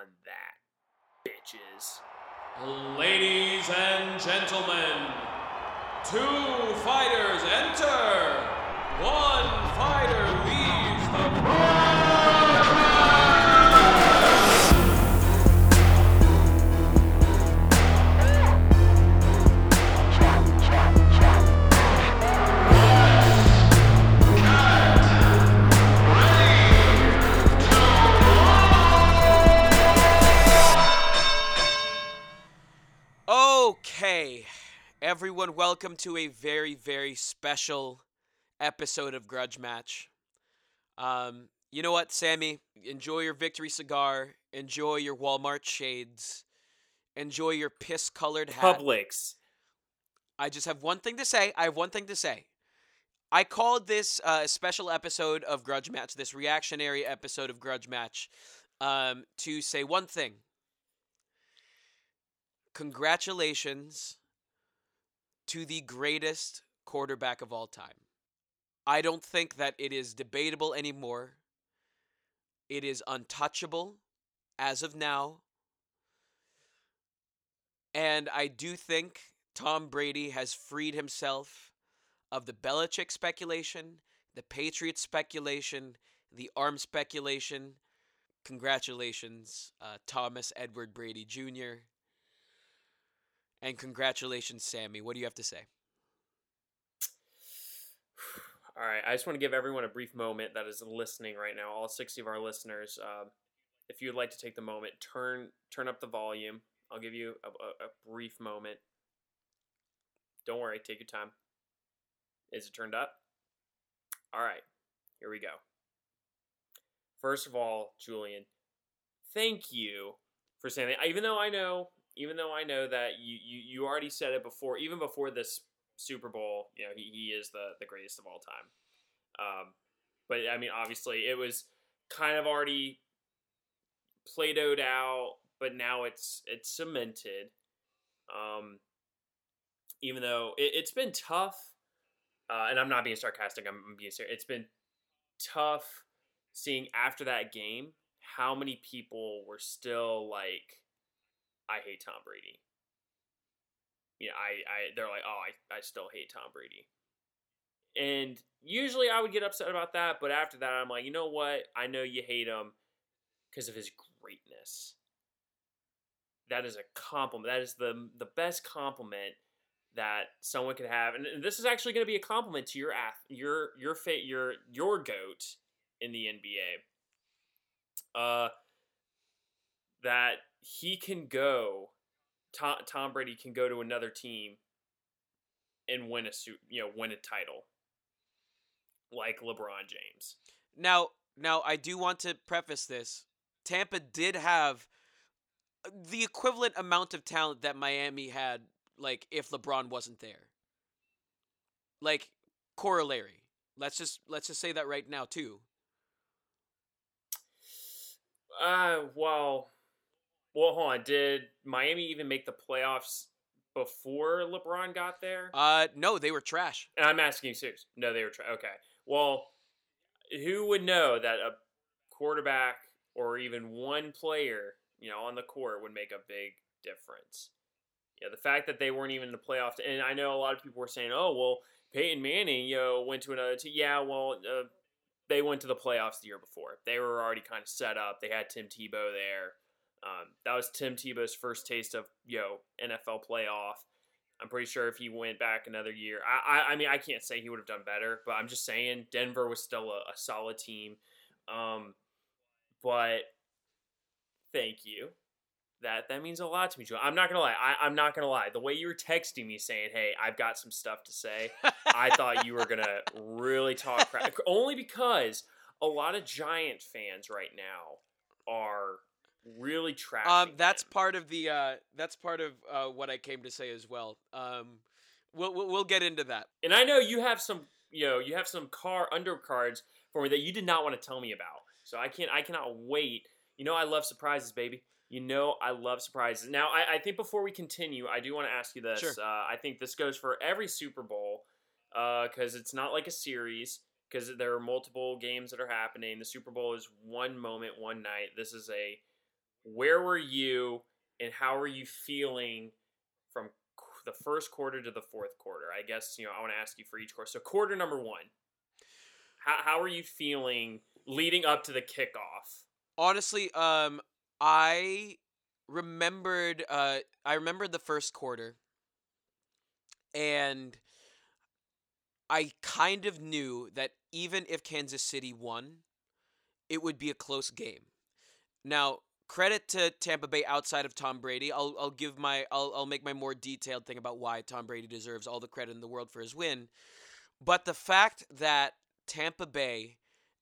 on that, bitches. Ladies and gentlemen, two fighters enter. One fighter leaves the everyone, welcome to a very, very special episode of Grudge Match. Um, you know what, Sammy? Enjoy your victory cigar. Enjoy your Walmart shades. Enjoy your piss-colored hat. Publix. I just have one thing to say. I have one thing to say. I called this uh, special episode of Grudge Match, this reactionary episode of Grudge Match, um, to say one thing. Congratulations to the greatest quarterback of all time. I don't think that it is debatable anymore. It is untouchable as of now. And I do think Tom Brady has freed himself of the Belichick speculation, the Patriots speculation, the arm speculation. Congratulations, uh, Thomas Edward Brady Jr. And congratulations, Sammy. What do you have to say? All right, I just want to give everyone a brief moment that is listening right now. All sixty of our listeners, uh, if you would like to take the moment, turn turn up the volume. I'll give you a, a, a brief moment. Don't worry, take your time. Is it turned up? All right, here we go. First of all, Julian, thank you for saying that. Even though I know, even though I know that you you, you already said it before, even before this Super Bowl, you know, he, he is the, the greatest of all time. Um, but I mean, obviously, it was kind of already played out, but now it's it's cemented. Um, even though it, it's been tough, uh, and I'm not being sarcastic, I'm, I'm being serious. It's been tough seeing after that game how many people were still like, I hate Tom Brady you know, I, I they're like, oh, I, I still hate Tom Brady. And usually I would get upset about that, but after that I'm like, you know what? I know you hate him because of his greatness. That is a compliment. That is the the best compliment that someone could have, and, this is actually going to be a compliment to your ath- your your fa- your your goat in the NBA. Uh, that he can go Tom, Tom Brady can go to another team and win a suit, you know, win a title like LeBron James. Now, now I do want to preface this. Tampa did have the equivalent amount of talent that Miami had like if LeBron wasn't there. Like corollary. Let's just let's just say that right now too. Uh, well, well, hold on. Did Miami even make the playoffs before LeBron got there? Uh, no, they were trash. And I'm asking you serious. No, they were trash. Okay. Well, who would know that a quarterback or even one player, you know, on the court would make a big difference? Yeah, the fact that they weren't even in the playoffs, and I know a lot of people were saying, "Oh, well, Peyton Manning, you know, went to another team." Yeah, well, uh, they went to the playoffs the year before. They were already kind of set up. They had Tim Tebow there. Um, that was Tim Tebow's first taste of yo NFL playoff. I'm pretty sure if he went back another year, I, I, I mean, I can't say he would have done better, but I'm just saying Denver was still a, a solid team. Um, but thank you. That that means a lot to me, Joe. I'm not gonna lie. I, I'm not gonna lie. The way you were texting me saying, "Hey, I've got some stuff to say," I thought you were gonna really talk crap. Only because a lot of Giant fans right now are really trashing. Um, that's him. part of the uh, that's part of uh, what I came to say as well. Um, we'll, we'll we'll get into that. And I know you have some, you know, you have some car undercards for me that you did not want to tell me about. So I can't, I cannot wait. You know, I love surprises, baby. You know, I love surprises. Now, I, I think before we continue, I do want to ask you this. Sure. Uh, I think this goes for every Super Bowl because it's not like a series. Because there are multiple games that are happening. The Super Bowl is one moment, one night. This is a where were you and how are you feeling from the first quarter to the fourth quarter? I guess you know I want to ask you for each quarter. So quarter number one, how how are you feeling leading up to the kickoff? Honestly, um, I remembered. Uh, I remembered the first quarter, and I kind of knew that even if Kansas City won, it would be a close game. Now, credit to Tampa Bay outside of Tom Brady. I'll I'll give my I'll I'll make my more detailed thing about why Tom Brady deserves all the credit in the world for his win. But the fact that Tampa Bay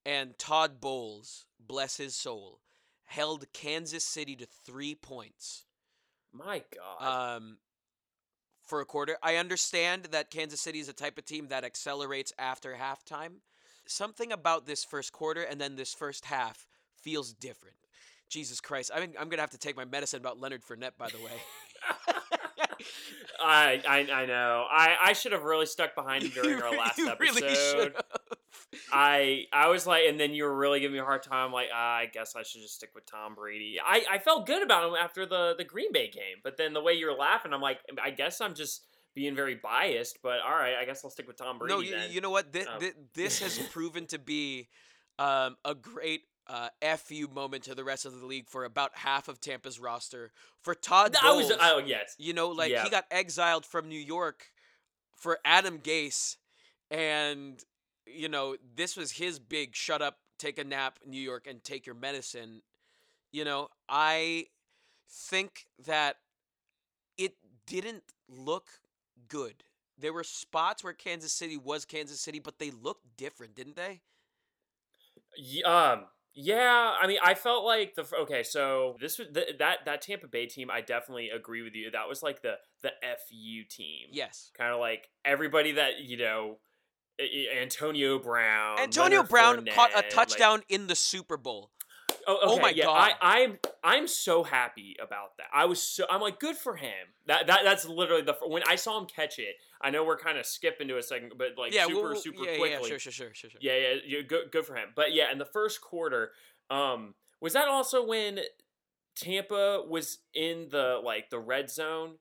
and Todd Bowles, bless his soul, held Kansas City to 3 points My God, um, for a quarter. I understand that Kansas City is a type of team that accelerates after halftime. Something about this first quarter and then this first half feels different. Jesus Christ. I mean, I'm going to have to take my medicine about Leonard Fournette, by the way. I, I I know. I I should have really stuck behind him during You our last episode. really. I I was like, and then you were really giving me a hard time. Like, ah, I guess I should just stick with Tom Brady. I, I felt good about him after the the Green Bay game, but then the way you were laughing, I'm like, I guess I'm just being very biased. But all right, I guess I'll stick with Tom Brady. No, you, you know what? This, Um, this has proven to be um, a great uh, fu moment to the rest of the league for about half of Tampa's roster. For Todd I was Bowles, oh yes, you know, like Yeah. he got exiled from New York for Adam Gase, and you know this was his big shut up, take a nap, New York, and take your medicine. You know, I think that it didn't look good. There were spots where Kansas City was Kansas City, but they looked different, didn't they? Um, yeah. I mean, I felt like the okay. So this was the, that that Tampa Bay team. I definitely agree with you. That was like the the fu team. Yes. kind of like everybody that you know, Antonio Brown. Antonio Leonard Brown caught a Fournette, like- touchdown in the Super Bowl. Oh, Oh my yeah, God. I, I'm I'm so happy about that. I was so I'm like good for him. That that that's literally the when I saw him catch it. I know we're kind of skipping to a second, but like yeah, super we'll- we'll- super yeah, quickly. Yeah, sure, sure, sure, sure, sure. Yeah, yeah, yeah, good, good for him. But yeah, in the first quarter, um, was that also when Tampa was in the like the red zone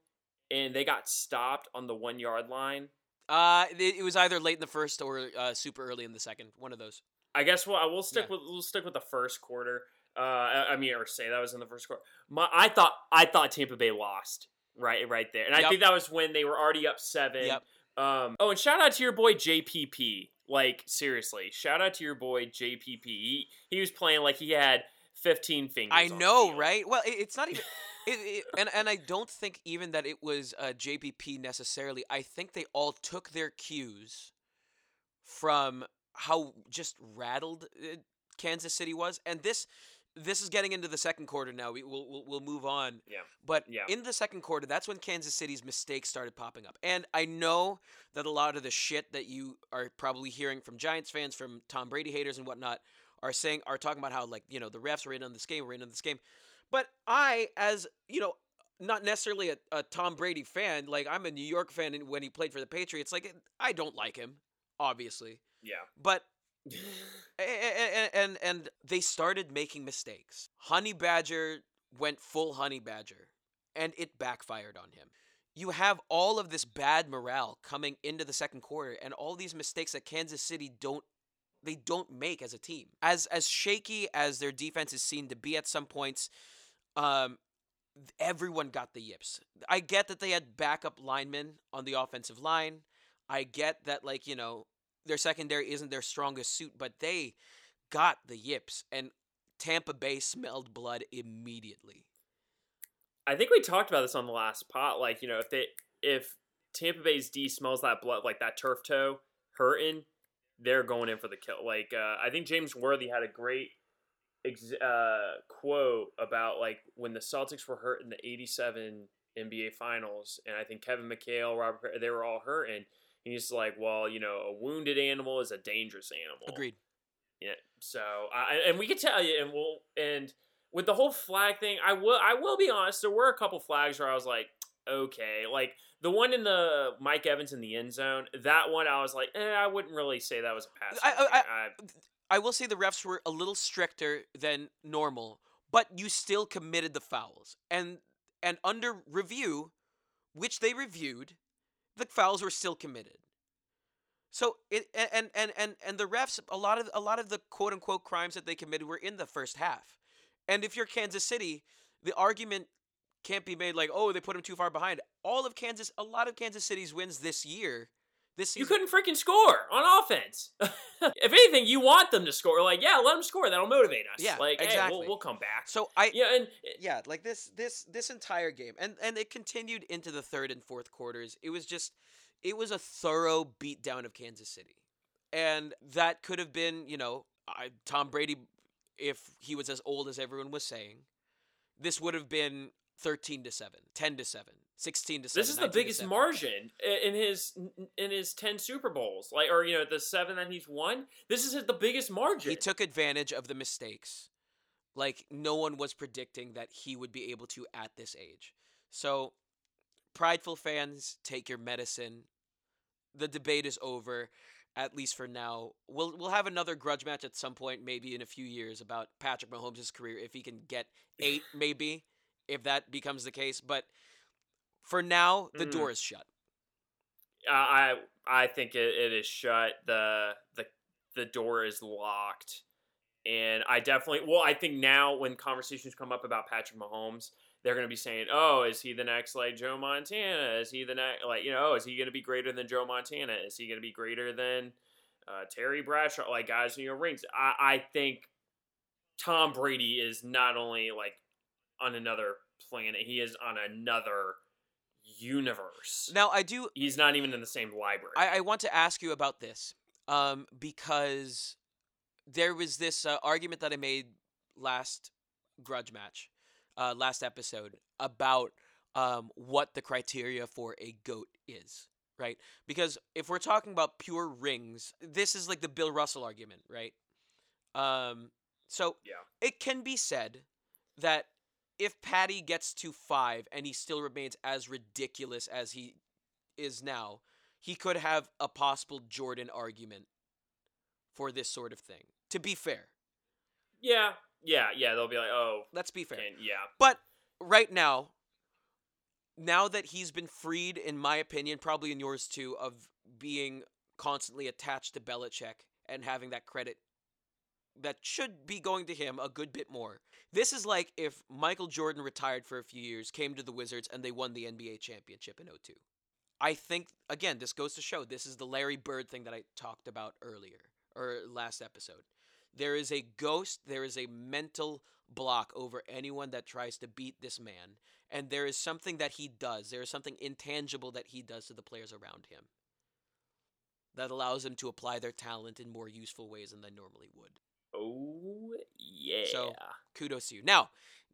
and they got stopped on the one yard line? Uh, it, it was either late in the first or uh, super early in the second. One of those. I guess we'll I will stick Yeah. with we'll stick with the first quarter. Uh, I, I mean, or say that was in the first quarter. My, I thought I thought Tampa Bay lost right right there, and I think that was when they were already up seven. Yep. Um. Oh, and shout out to your boy JPP. Like seriously, shout out to your boy JPP. He he was playing like he had fifteen fingers. I know, right? Well, it, it's not even. It, it, and and I don't think even that it was uh, JPP necessarily. I think they all took their cues from how just rattled uh, Kansas City was, and this this is getting into the second quarter now. We will we'll, we'll move on. Yeah. But Yeah. in the second quarter, that's when Kansas City's mistakes started popping up. And I know that a lot of the shit that you are probably hearing from Giants fans, from Tom Brady haters and whatnot, are saying are talking about how like you know the refs were in on this game, were in on this game. But I, as you know, not necessarily a, a Tom Brady fan. Like I'm a New York fan, and when he played for the Patriots, like I don't like him, obviously. Yeah. But and and, and they started making mistakes. Honey Badger went full Honey Badger, and it backfired on him. You have all of this bad morale coming into the second quarter, and all these mistakes that Kansas City don't they don't make as a team. As as shaky as their defense is seen to be at some points, um, everyone got the yips. I get that they had backup linemen on the offensive line. I get that like you know their secondary isn't their strongest suit, but they got the yips, and Tampa Bay smelled blood immediately. I think we talked about this on the last pot. Like, you know, if they if Tampa Bay's D smells that blood, like that turf toe hurting, they're going in for the kill. Like, uh, I think James Worthy had a great ex- uh, quote about like when the Celtics were hurt in the '87 NBA Finals, and I think Kevin McHale, Robert, they were all hurt, and he's like, well, you know, a wounded animal is a dangerous animal. Agreed. Yeah. So, I and we could tell you, and we'll and with the whole flag thing, I will I will be honest. There were a couple flags where I was like, okay, like the one in the Mike Evans in the end zone. That one, I was like, eh, I wouldn't really say that was a pass. I- I-. I will say the refs were a little stricter than normal, but you still committed the fouls. And and under review, which they reviewed, the fouls were still committed. So it and and and and the refs a lot of a lot of the quote unquote crimes that they committed were in the first half. And if you're Kansas City, the argument can't be made like, "Oh, they put them too far behind." All of Kansas a lot of Kansas City's wins this year this You couldn't freaking score on offense. if anything, you want them to score. Like, yeah, let them score. That'll motivate us. Yeah, like, hey, we'll, we'll come back. So I yeah, and yeah, like this this this entire game, and and it continued into the third and fourth quarters. It was just, it was a thorough beatdown of Kansas City, and that could have been, you know, I, Tom Brady, if he was as old as everyone was saying, this would have been thirteen to 7, 10 to 7, 16 to 7. this is the biggest margin in his in his ten Super Bowls. Like, or you know, the seven that he's won. This is the biggest margin. He took advantage of the mistakes. Like no one was predicting that he would be able to at this age. So, prideful fans, take your medicine. The debate is over, at least for now. We'll we'll have another grudge match at some point, maybe in a few years, about Patrick Mahomes' career if he can get eight, maybe if that becomes the case. But for now, the Mm. door is shut. Uh, I I think it, it is shut. The the the door is locked, and I definitely well. I think now when conversations come up about Patrick Mahomes, they're going to be saying, "Oh, is he the next like Joe Montana? Is he the next like you know? Is he going to be greater than Joe Montana? Is he going to be greater than uh, Terry Bradshaw? Like guys, you know, rings. I I think Tom Brady is not only like on another planet, he is on another universe. Now, I do He's not even in the same library. I, I want to ask you about this um, because there was this uh, argument that I made last grudge match, uh, last episode about um, what the criteria for a goat is, right? Because if we're talking about pure rings, this is like the Bill Russell argument, right? Um, so Yeah. it can be said that if Patty gets to five and he still remains as ridiculous as he is now, he could have a possible Jordan argument for this sort of thing. To be fair, yeah, yeah, yeah. They'll be like, oh, let's be fair. yeah, But right now, now that he's been freed, in my opinion, probably in yours too, of being constantly attached to Belichick and having that credit that should be going to him a good bit more. This is like if Michael Jordan retired for a few years, came to the Wizards, and they won the NBA championship in 02. I think, again, this goes to show this is the Larry Bird thing that I talked about earlier or last episode. There is a ghost, there is a mental block over anyone that tries to beat this man. And there is something that he does, there is something intangible that he does to the players around him that allows them to apply their talent in more useful ways than they normally would. Oh yeah. So- kudos to you. Now,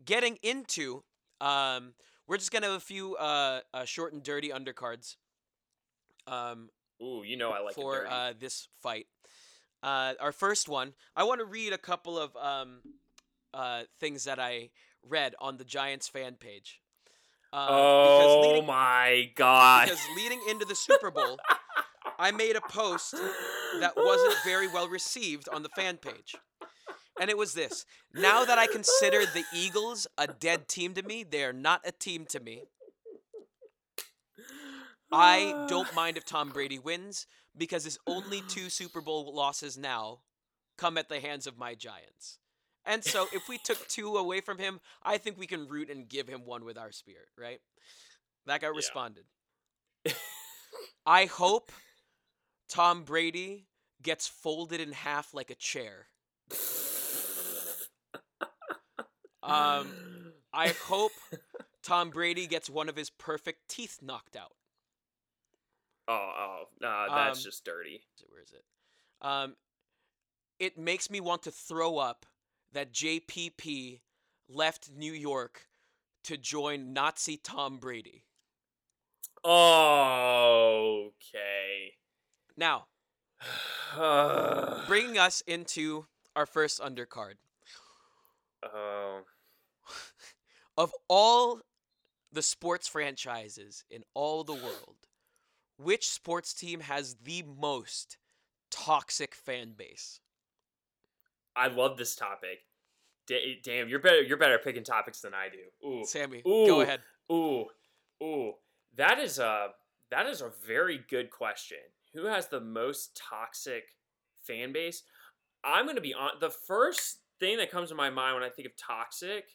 getting into, um, we're just gonna have a few uh, uh, short and dirty undercards. Um, Ooh, you know I like for uh, this fight. Uh, our first one, I want to read a couple of um, uh, things that I read on the Giants fan page. Um, oh leading, my god. because leading into the Super Bowl, I made a post that wasn't very well received on the fan page. And it was this. Now that I consider the Eagles a dead team to me, they are not a team to me. I don't mind if Tom Brady wins because his only two Super Bowl losses now come at the hands of my Giants. And so if we took two away from him, I think we can root and give him one with our spirit, right? That guy Yeah. responded. I hope Tom Brady gets folded in half like a chair. Um, I hope Tom Brady gets one of his perfect teeth knocked out. Oh, oh, nah, that's Um, just dirty. Where is it? Um, it makes me want to throw up that JPP left New York to join Nazi Tom Brady. Okay. Now, bringing us into our first undercard. Oh. Of all the sports franchises in all the world, which sports team has the most toxic fan base? I love this topic. Da- damn, you're better. You're better at picking topics than I do. Ooh, Sammy, Ooh. go ahead. ooh, ooh. That is a that is a very good question. Who has the most toxic fan base? I'm gonna be on. The first thing that comes to my mind when I think of toxic,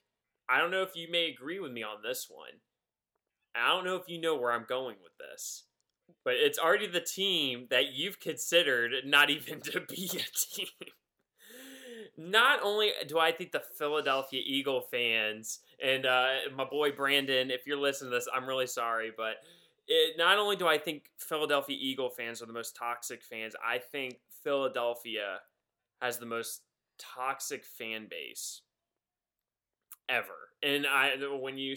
I don't know if you may agree with me on this one. I don't know if you know where I'm going with this, but it's already the team that you've considered not even to be a team. Not only do I think the Philadelphia Eagle fans and uh, my boy Brandon, if you're listening to this, I'm really sorry, but it, not only do I think Philadelphia Eagle fans are the most toxic fans, I think Philadelphia has the most toxic fan base ever. And I, when you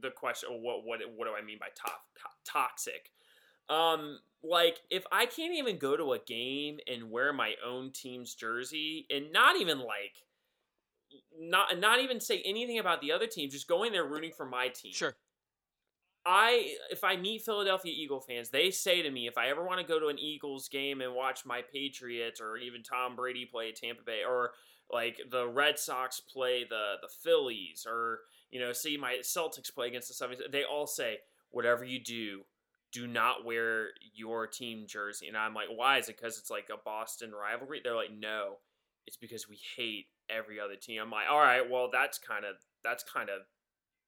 the question, what what what do I mean by to- to- toxic? Um, like if I can't even go to a game and wear my own team's jersey, and not even like, not not even say anything about the other team, just going there rooting for my team. Sure. I if I meet Philadelphia Eagle fans, they say to me if I ever want to go to an Eagles game and watch my Patriots or even Tom Brady play at Tampa Bay or like the Red Sox play the the Phillies or you know see my Celtics play against the 76ers, they all say whatever you do, do not wear your team jersey. And I'm like, why? Is it because it's like a Boston rivalry? They're like, no, it's because we hate every other team. I'm like, all right, well that's kind of that's kind of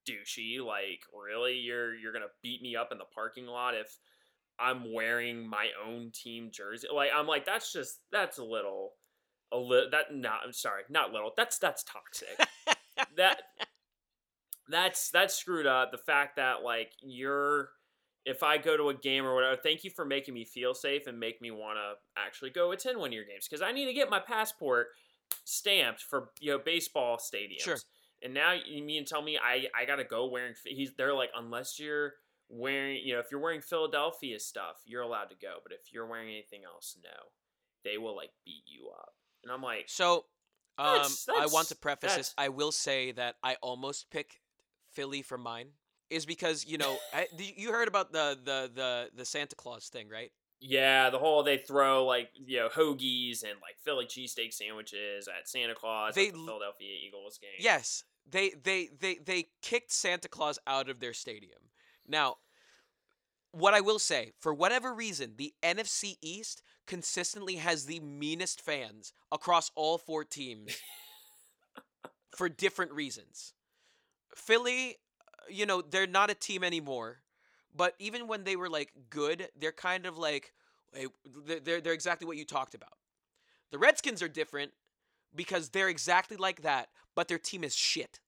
douchey. Like, really, you're you're gonna beat me up in the parking lot if I'm wearing my own team jersey? Like, I'm like, that's just that's a little, a little that not. I'm sorry, not little. That's that's toxic. that that's that's screwed up. The fact that like you're. If I go to a game or whatever, thank you for making me feel safe and make me want to actually go attend one of your games because I need to get my passport stamped for you know baseball stadiums. Sure. And now you mean tell me I I gotta go wearing? He's they're like unless you're wearing you know if you're wearing Philadelphia stuff you're allowed to go, but if you're wearing anything else, no, they will like beat you up. And I'm like, So, um, That's- I want to preface this. I will say that I almost pick Philly for mine, is because you know I, you heard about the the the the Santa Claus thing, right? yeah, the whole they throw like you know hoagies and like Philly cheesesteak sandwiches at Santa Claus They at the Philadelphia Eagles game. Yes, they they they they kicked Santa Claus out of their stadium. Now, what I will say, for whatever reason, the NFC East consistently has the meanest fans across all four teams for different reasons. Philly, uh, you know, they're not a team anymore, but even when they were like good, they're kind of like they're they're, they're exactly what you talked about. The Redskins are different because they're exactly like that, but their team is shit.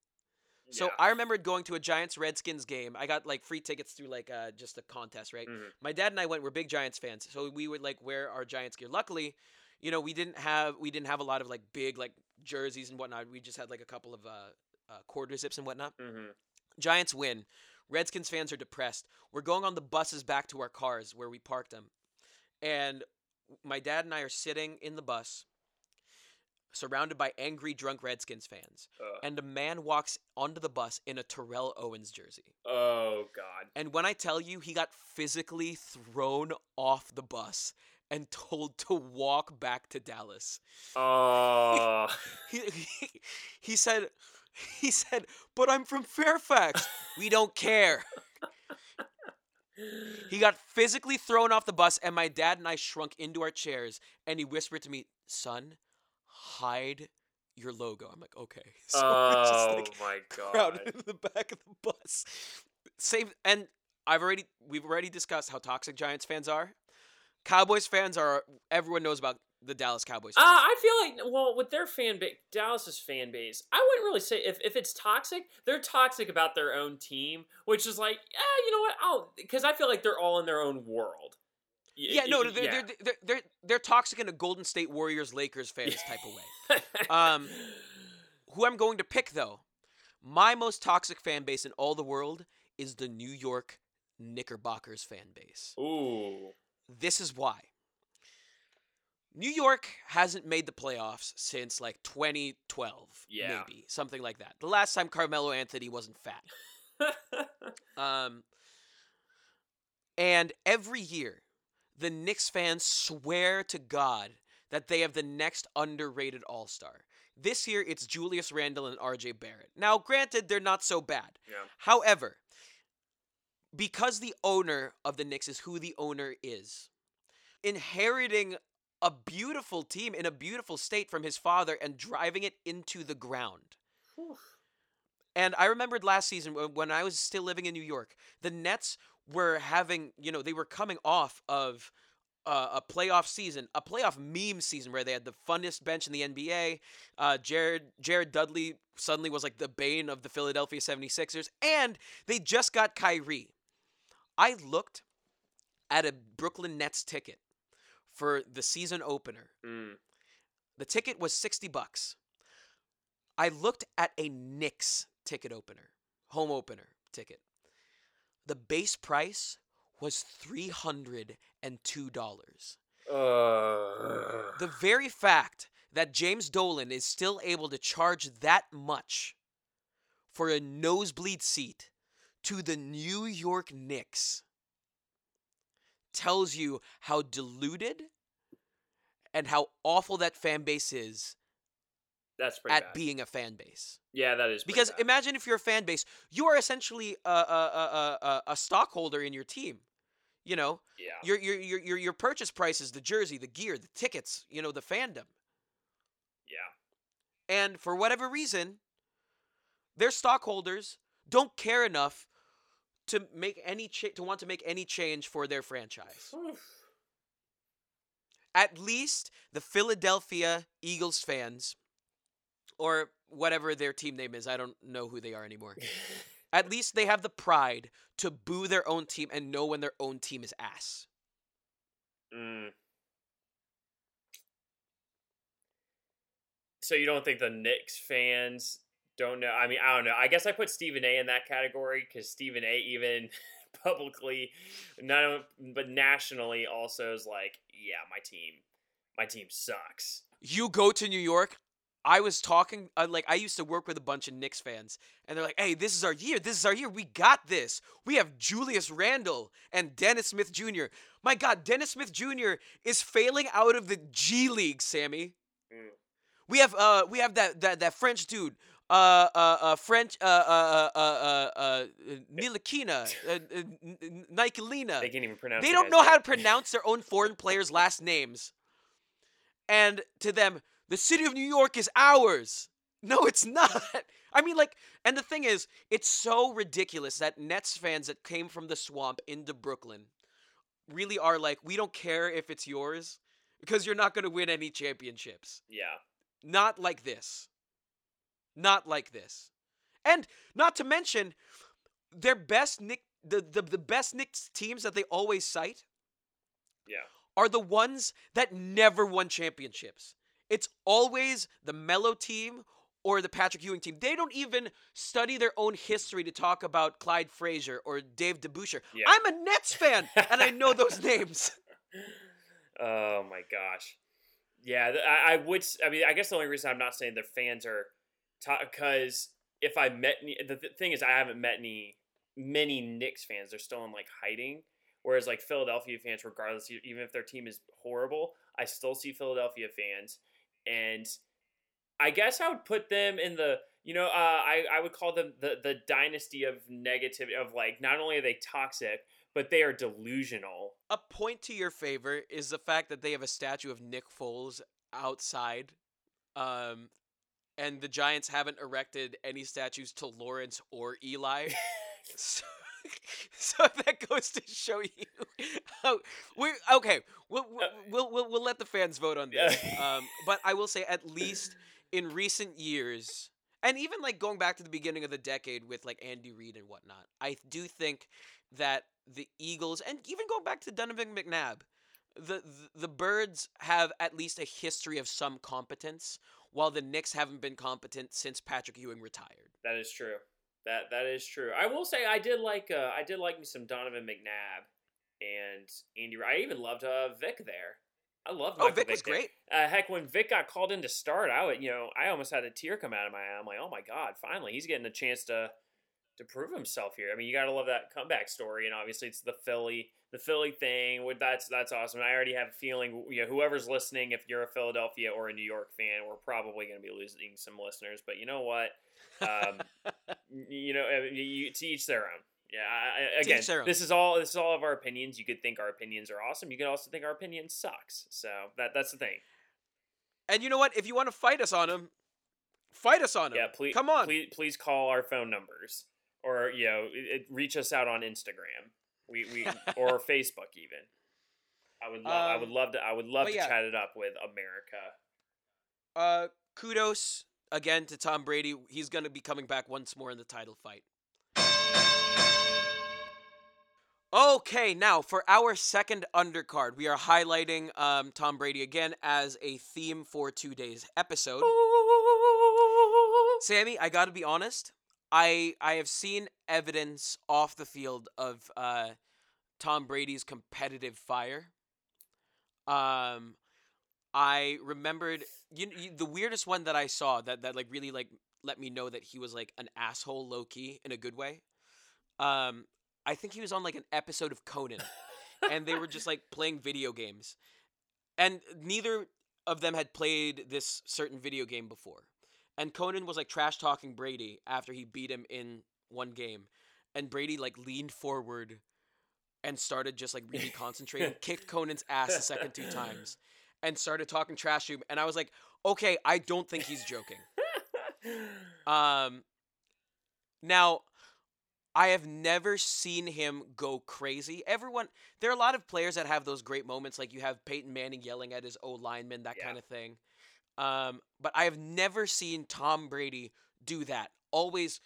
So Yeah. I remembered going to a Giants Redskins game. I got like free tickets through like uh, just a contest, right? Mhm. My dad and I went. We're big Giants fans, so we would like wear our Giants gear. Luckily, you know, we didn't have we didn't have a lot of like big like jerseys and whatnot. We just had like a couple of uh, uh, quarter zips and whatnot. Mhm. Giants win. Redskins fans are depressed. We're going on the buses back to our cars where we parked them. And my dad and I are sitting in the bus, surrounded by angry, drunk Redskins fans. And a man walks onto the bus in a Terrell Owens jersey. oh God. And when I tell you he got physically thrown off the bus and told to walk back to Dallas. Oh. He, he, he said he said, "But I'm from Fairfax. We don't care." He got physically thrown off the bus and my dad and I shrunk into our chairs and he whispered to me, "Son, hide your logo." I'm like, "Okay." So we're just oh like my God. crowded in the back of the bus. Same and I've already we've already discussed how toxic Giants fans are. Cowboys fans are everyone knows about the Dallas Cowboys. Uh. I feel like, well, with their fan base, Dallas's fan base, I wouldn't really say if, if it's toxic, they're toxic about their own team, which is like, eh, you know what? I'll because I feel like they're all in their own world. Yeah, no, they're, yeah. they're they're they're they're toxic in a Golden State Warriors Lakers fans type of way. Um, Who I'm going to pick though, my most toxic fan base in all the world is the New York Knickerbockers fan base. Ooh, This is why. New York hasn't made the playoffs since like 2012, Yeah. maybe something like that. The last time Carmelo Anthony wasn't fat. Um, and every year, the Knicks fans swear to God that they have the next underrated All Star. This year, it's Julius Randle and RJ Barrett. Now, granted, they're not so bad. Yeah. However, because the owner of the Knicks is who the owner is, inheriting a beautiful team in a beautiful state from his father and driving it into the ground. And I remembered last season when- when I was still living in New York, the Nets were having, you know, they were coming off of uh, a playoff season, a playoff meme season where they had the funnest bench in the NBA. Uh, Jared Jared Dudley suddenly was like the bane of the Philadelphia 76ers, and they just got Kyrie. I looked at a Brooklyn Nets ticket for the season opener. Mm. The ticket was 60 bucks. I looked at a Knicks ticket opener, home opener ticket. The base price was $302. Uh, The very fact that James Dolan is still able to charge that much for a nosebleed seat to the New York Knicks tells you how diluted and how awful that fan base is that's pretty at bad. being a fan base. yeah, that is Because bad. imagine if you're a fan base, you are essentially a, a, a, a, a stockholder in your team. You know, yeah, your, your your your your purchase price is the jersey, the gear, the tickets. You know, the fandom. yeah, And for whatever reason, their stockholders don't care enough to make any cha- to want to make any change for their franchise. At least the Philadelphia Eagles fans or whatever their team name is, I don't know who they are anymore. At least they have the pride to boo their own team and know when their own team is ass. Mm. So you don't think the Knicks fans don't know? I mean, I don't know. I guess I put Stephen A. in that category because Stephen A. even publicly, not but nationally, also is like, yeah, my team, my team sucks. you go to New York. I was talking, uh, like, I used to work with a bunch of Knicks fans, and they're like, hey, this is our year. This is our year. We got this. We have Julius Randle and Dennis Smith Jr. My God, Dennis Smith Jr. is failing out of the G League, Sammy. Mm. We have, uh, we have that, that, that French dude, uh, uh, uh, French, uh, uh, uh, uh, uh, Nilakina, uh, uh, N- N- Nikolina. They can't even pronounce. They don't know how to pronounce their own foreign players' last names. And to them, the city of New York is ours. No, it's not. I mean, like, and the thing is, it's so ridiculous that Nets fans that came from the swamp into Brooklyn really are like, we don't care if it's yours because you're not going to win any championships. Yeah, Not like this. Not like this. And not to mention, their best Knick, the, the, the best Knicks teams that they always cite yeah, are the ones that never won championships. It's always the Melo team or the Patrick Ewing team. They don't even study their own history to talk about Clyde Frazier or Dave DeBusschere. Yeah. I'm a Nets fan and I know those names. Oh my gosh. Yeah, I, I would. I mean, I guess the only reason I'm not saying their fans are, because if I met any, the th- thing is, I haven't met any many Knicks fans. They're still in like hiding. Whereas like Philadelphia fans, regardless, even if their team is horrible, I still see Philadelphia fans, and I guess I would put them in the. You know, uh, I I would call them the the dynasty of negativity of like not only are they toxic, but they are delusional. A point to your favor is the fact that they have a statue of Nick Foles outside. Um, and the Giants haven't erected any statues to Lawrence or Eli. so, so that goes to show you how we okay. We'll, we'll, we'll, we'll, we'll let the fans vote on this. Um, but I will say, at least in recent years, and even like going back to the beginning of the decade with like Andy Reid and whatnot, I do think that the Eagles and even going back to Donovan McNabb, the, the the Birds have at least a history of some competence, while the Knicks haven't been competent since Patrick Ewing retired. That is true. That that is true. I will say I did like uh, I did like me some Donovan McNabb and Andy. I even loved uh, Vick there. I loved. Oh, Michael Vick was there. great. Uh, heck, when Vick got called in to start, I would you know I almost had a tear come out of my eye. I'm like, oh my god, finally he's getting a chance to to prove himself here. I mean, you got to love that comeback story, and obviously it's the Philly, the Philly thing. With that's that's awesome. And I already have a feeling, you know, whoever's listening, if you're a Philadelphia or a New York fan, we're probably going to be losing some listeners. But you know what? Um, you know, uh, you, to each their own. Yeah, I, again, this is all this is all of our opinions. You could think our opinions are awesome. You could also think our opinion sucks. So that that's the thing. And you know what? If you want to fight us on them, fight us on them. Yeah, please. Come on. Please, please call our phone numbers, or you know, it, reach us out on Instagram. We we or Facebook even. I would love. Um, I would um, love to. I would love to yeah. chat it up with America. Uh, kudos again to Tom Brady. He's going to be coming back once more in the title fight. Okay, now for our second undercard, we are highlighting um, Tom Brady again as a theme for today's episode. Sammy, I gotta be honest. I I have seen evidence off the field of uh, Tom Brady's competitive fire. Um, I remembered you, you, the weirdest one that I saw that that like really like let me know that he was like an asshole low key in a good way. Um, I think he was on like an episode of Conan, and they were just like playing video games, and neither of them had played this certain video game before. And Conan was like trash talking Brady after he beat him in one game, and Brady like leaned forward and started just like really concentrating, kicked Conan's ass the second two times, and started talking trash to him. And I was like, okay, I don't think he's joking. um, now, I have never seen him go crazy. Everyone, there are a lot of players that have those great moments, like you have Peyton Manning yelling at his O lineman, that yeah. kind of thing. Um, but I have never seen Tom Brady do that. Always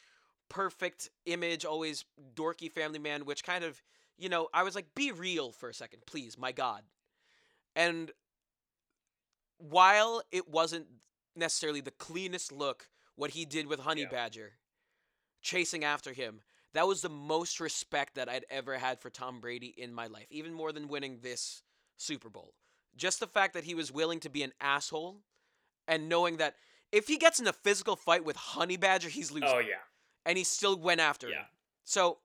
perfect image, always dorky family man, which kind of, you know, I was like, be real for a second, please, my God. And while it wasn't necessarily the cleanest look, what he did with Honey yeah. Badger, chasing after him, that was the most respect that I'd ever had for Tom Brady in my life, even more than winning this Super Bowl. Just the fact that he was willing to be an asshole and knowing that if he gets in a physical fight with Honey Badger, he's oh, losing. Oh yeah. And he still went after yeah. him. So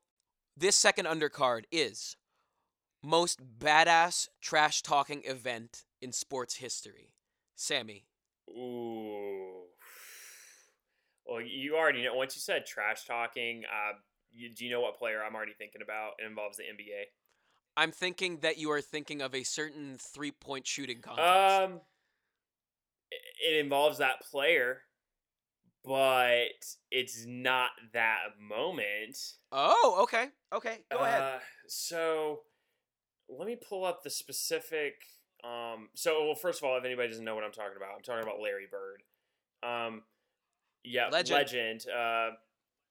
this second undercard is most badass trash talking event in sports history. Sammy. Ooh. Well, you already know. Once you said trash talking, uh, you, do you know what player I'm already thinking about? It involves the NBA. I'm thinking that you are thinking of a certain three point shooting contest. Um, it involves that player, but it's not that moment. Oh, okay, okay, go uh, ahead. So, let me pull up the specific. Um, so well, first of all, if anybody doesn't know what I'm talking about, I'm talking about Larry Bird. Um, yeah, legend. legend uh,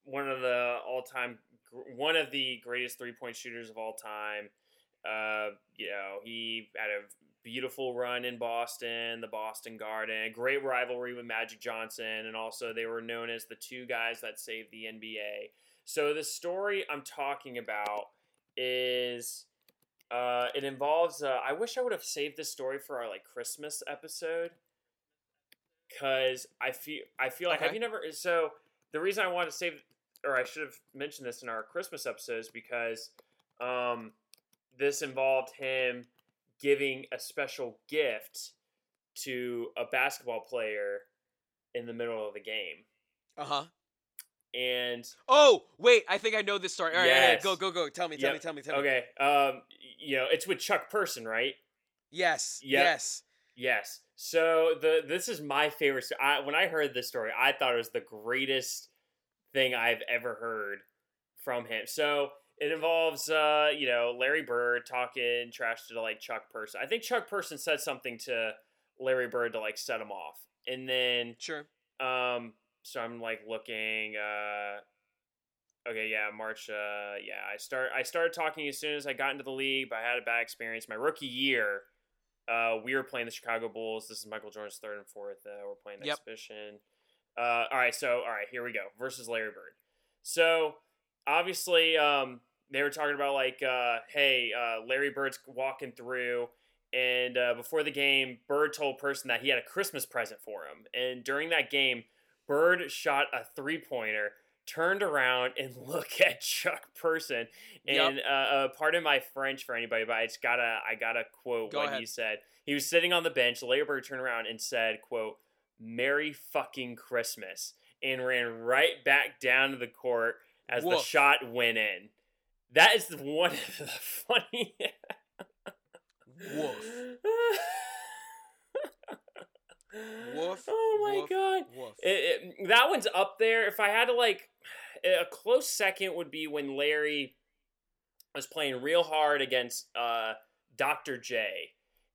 one of the all-time, one of the greatest three-point shooters of all time. Uh, you know, he had a beautiful run in Boston, the Boston Garden, great rivalry with Magic Johnson, and also they were known as the two guys that saved the NBA. So the story I'm talking about is uh, it involves. Uh, I wish I would have saved this story for our like Christmas episode because I feel I feel like okay. have you never so the reason I want to save or I should have mentioned this in our Christmas episodes because um, this involved him giving a special gift to a basketball player in the middle of the game. Uh huh. And oh wait, I think I know this story. All right, yes. go go go. Tell me, tell yep. me, tell me, tell me. Okay. Um, you know, it's with Chuck Person, right? Yes. Yep. Yes. Yes. So the this is my favorite. I, when I heard this story, I thought it was the greatest thing I've ever heard from him. So it involves uh, you know Larry Bird talking trash to like Chuck Person. I think Chuck Person said something to Larry Bird to like set him off, and then sure. Um, so I'm like looking. Uh, okay, yeah, March. Uh, yeah, I start. I started talking as soon as I got into the league, but I had a bad experience. My rookie year, uh, we were playing the Chicago Bulls. This is Michael Jordan's third and fourth. Uh, we're playing the yep. exhibition. Uh, all right, so all right, here we go. Versus Larry Bird. So obviously, um, they were talking about like, uh, hey, uh, Larry Bird's walking through, and uh, before the game, Bird told Person that he had a Christmas present for him, and during that game, Bird shot a three pointer turned around and look at Chuck Person. Yep. And uh, uh, pardon my French for anybody, but I just gotta I gotta quote Go what ahead. he said. He was sitting on the bench. Bird turned around and said, "quote Merry fucking Christmas," and ran right back down to the court as the shot went in. That is one of the funny. Woof. Woof, Oh my woof, god. Woof. It, it- that one's up there. If I had to like, a close second would be when Larry was playing real hard against uh, Dr. J,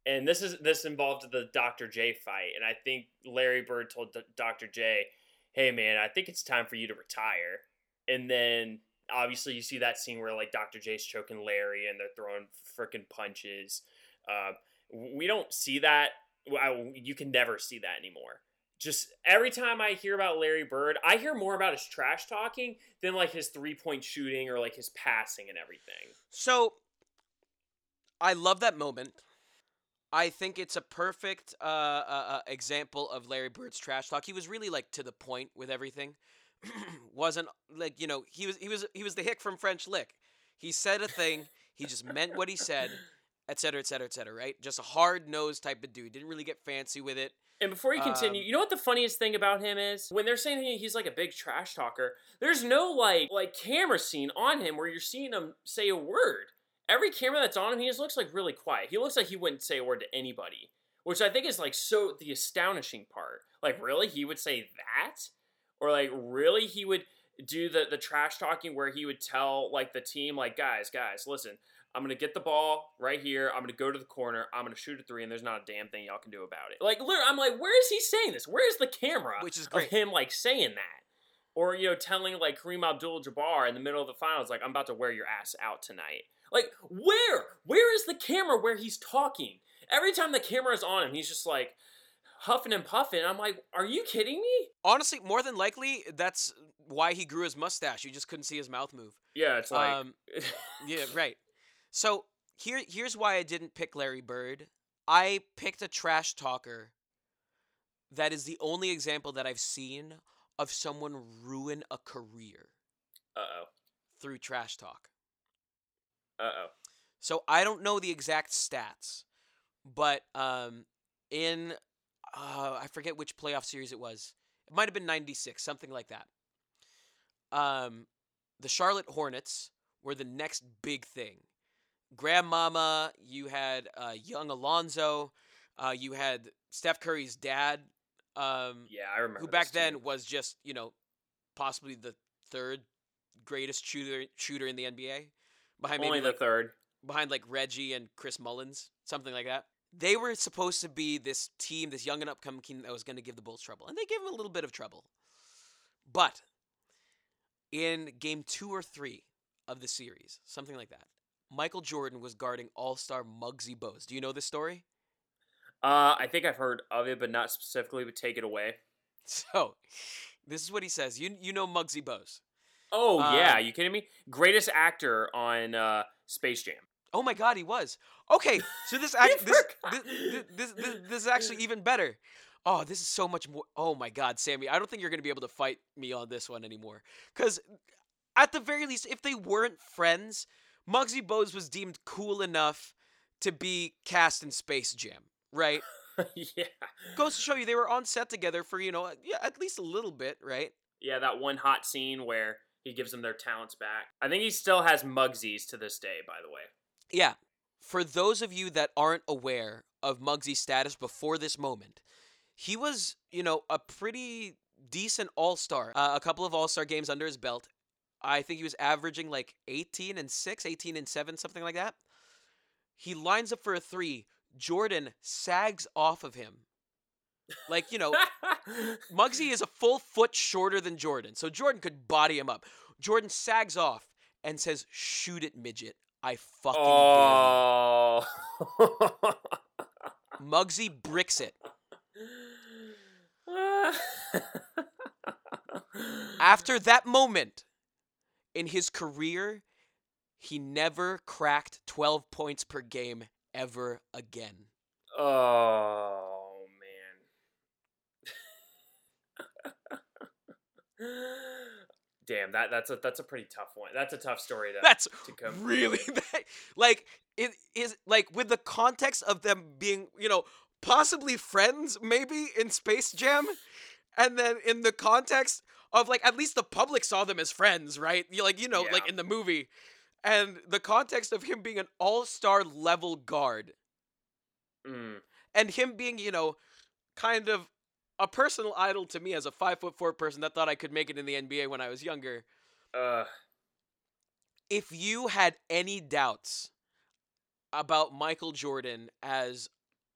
and this is this involved the Dr. J fight, and I think Larry Bird told Dr. J, "Hey man, I think it's time for you to retire." And then obviously you see that scene where like Dr. J's choking Larry and they're throwing freaking punches. Uh, we don't see that. I, you can never see that anymore just every time I hear about Larry Bird, I hear more about his trash talking than like his three point shooting or like his passing and everything. So, I love that moment. I think it's a perfect uh, uh, uh, example of Larry Bird's trash talk. He was really like to the point with everything. Wasn't like you know he was he was he was the hick from French Lick. He said a thing, he just meant what he said, et cetera, et cetera, et cetera. Right? Just a hard nosed type of dude. Didn't really get fancy with it. And before you continue, Um, you know what the funniest thing about him is? When they're saying he's like a big trash talker, there's no like like camera scene on him where you're seeing him say a word. Every camera that's on him, he just looks like really quiet. He looks like he wouldn't say a word to anybody, which I think is like so the astonishing part. Like really, he would say that, or like really he would do the the trash talking where he would tell like the team like guys guys listen I'm gonna get the ball right here. I'm gonna go to the corner. I'm gonna shoot a three, and there's not a damn thing y'all can do about it. Like, literally, I'm like, where is he saying this? Where is the camera Which is great. of him like saying that, or you know, telling like Kareem Abdul-Jabbar in the middle of the finals, like, I'm about to wear your ass out tonight. Like, where? Where is the camera where he's talking? Every time the camera is on him, he's just like huffing and puffing. I'm like, are you kidding me? Honestly, more than likely, that's why he grew his mustache. You just couldn't see his mouth move. Yeah, it's like. um, Yeah, right. So here, here's why I didn't pick Larry Bird. I picked a trash talker. That is the only example that I've seen of someone ruin a career uh oh. through trash talk. Uh oh. So I don't know the exact stats, but um, in uh, I forget which playoff series it was. It might have been '96, something like that. Um, the Charlotte Hornets were the next big thing. Grandmama, you had uh, young Alonzo, uh, you had Steph Curry's dad, um, Yeah, I remember. who back then was just you know possibly the third greatest shooter shooter in the NBA, behind only maybe the like, third. behind like Reggie and Chris Mullins, something like that. They were supposed to be this team, this young and upcoming team that was going to give the Bulls trouble, and they gave them a little bit of trouble. But in game two or three of the series, something like that, Michael Jordan was guarding All Star Muggsy Bogues. Do you know this story? Uh, I think I've heard of it, but not specifically. But take it away. So, this is what he says. You you know Muggsy Bogues. Oh yeah, Um, you kidding me? Greatest actor on uh, Space Jam. Oh my God, he was. Okay, so this act, this, this, this, this, this is actually even better. Oh, this is so much more. Oh my God, Sammy, I don't think you're gonna be able to fight me on this one anymore. Because at the very least, if they weren't friends, Muggsy Bogues was deemed cool enough to be cast in Space Jam, right? yeah, Goes to show you they were on set together for you know yeah at least a little bit, right? yeah, that one hot scene where he gives them their talents back. I think he still has Mugsies to this day. By the way. Yeah. For those of you that aren't aware of Muggsy's status before this moment, he was, you know, a pretty decent all star. Uh, a couple of all star games under his belt. I think he was averaging like 18 and 6, 18 and 7, something like that. He lines up for a three. Jordan sags off of him. Like, you know, Muggsy is a full foot shorter than Jordan, so Jordan could body him up. Jordan sags off and says, "Shoot it, midget. I fucking oh. dare you." Oh. Muggsy bricks it. After that moment in his career, he never cracked 12 points per game ever again. oh man. Damn, that that's a that's a pretty tough one. That's a tough story to That's to come really that, like it is like with the context of them being you know possibly friends maybe in Space Jam, and then in the context of like at least the public saw them as friends, right? You like you know like in the movie, and the context of him being an all star level guard Mm, and him being you know kind of a personal idol to me as a five foot four person that thought I could make it in the NBA when I was younger. uh, if you had any doubts about Michael Jordan as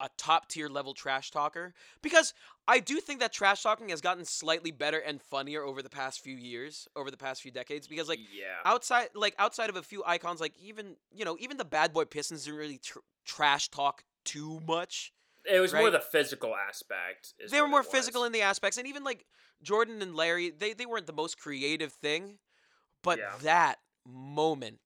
a top tier level trash talker, because I do think that trash talking has gotten slightly better and funnier over the past few years, over the past few decades, because like yeah, outside like outside of a few icons like even you know even the bad boy pistons didn't really tr- trash talk too much it was more the physical aspect. they were more physical in the aspects and even like jordan and larry they, they weren't the most creative thing but Yeah. that moment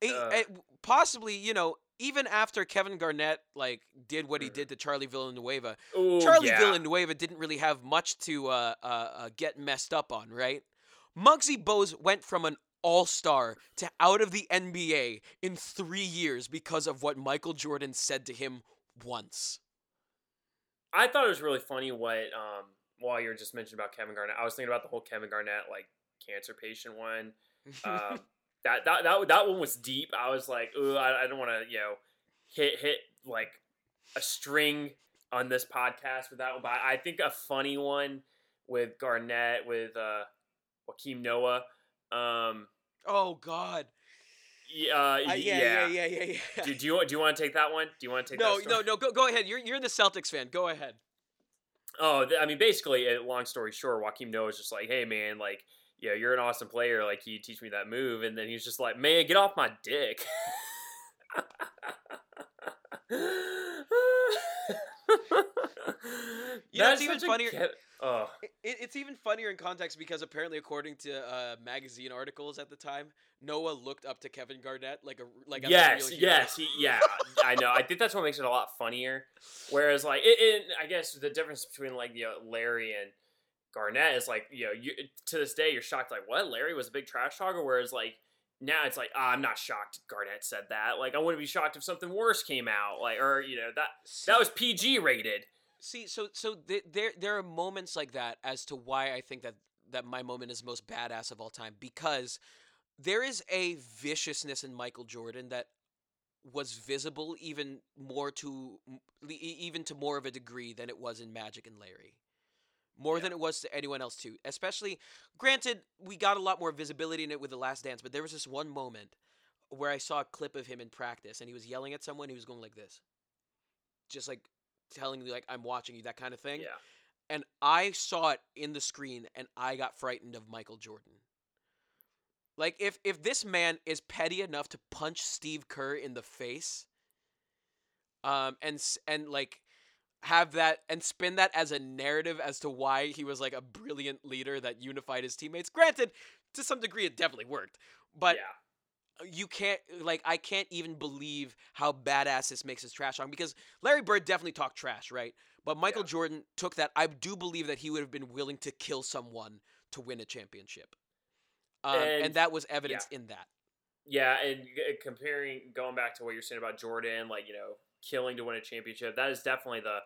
it- Uh. it- possibly you know even after kevin garnett like did what he Mhm. did to charlie villanueva Ooh, charlie yeah. villanueva didn't really have much to uh, uh, uh, get messed up on right muggsy bogues went from an all-star to out of the nba in three years because of what michael jordan said to him once I thought it was really funny what um while you were just mentioning about Kevin Garnett, I was thinking about the whole Kevin Garnett like cancer patient one. Um, that that that that one was deep. I was like, ooh, I, I don't want to you know hit hit like a string on this podcast with that one, but I think a funny one with Garnett with uh Joakim Noah. Um, Oh God. yeah, uh, Uh, yeah, yeah, yeah, yeah, yeah. Do, do you do you want to take that one? Do you want to take no, that? no, no. Go, go ahead. You're you're the Celtics fan. Go ahead. Oh, I mean, basically, uh, long story short, Joakim Noah is just like, hey, man, like, yeah, you're an awesome player. Like, can you teach me that move? And then he's just like, man, get off my dick. You know, That's it's even funnier- oh, It, it's even funnier in context because apparently, according to uh, magazine articles at the time, Noah looked up to Kevin Garnett like a like as a yes, yes, he, yeah, I know. I think that's what makes it a lot funnier. Whereas, like, it, it, I guess the difference between like you know Larry and Garnett is like you know you to this day you're shocked like what Larry was a big trash talker, whereas like now it's like ah, I'm not shocked Garnett said that. Like I wouldn't be shocked if something worse came out, like or you know that that was PG rated. See, so so th- there there are moments like that as to why I think that that my moment is most badass of all time because there is a viciousness in Michael Jordan that was visible even more to even to more of a degree than it was in Magic and Larry. More Yeah. than it was to anyone else too. Especially granted we got a lot more visibility in it with the last dance, but there was this one moment where I saw a clip of him in practice and he was yelling at someone, he was going like this. Just like telling you like I'm watching you, that kind of thing. Yeah, And I saw it in the screen and I got frightened of Michael Jordan. Like if if this man is petty enough to punch Steve Kerr in the face um and and like have that and spin that as a narrative as to why he was like a brilliant leader that unified his teammates. Granted, to some degree it definitely worked. But yeah. you can't like I can't even believe how badass this makes his trash song because Larry Bird definitely talked trash, right? But Michael Yeah. Jordan took that. I do believe that he would have been willing to kill someone to win a championship, um, and, And- that was evidenced in that. Yeah, and comparing, going back to what you're saying about Jordan, like you know, killing to win a championship, that is definitely the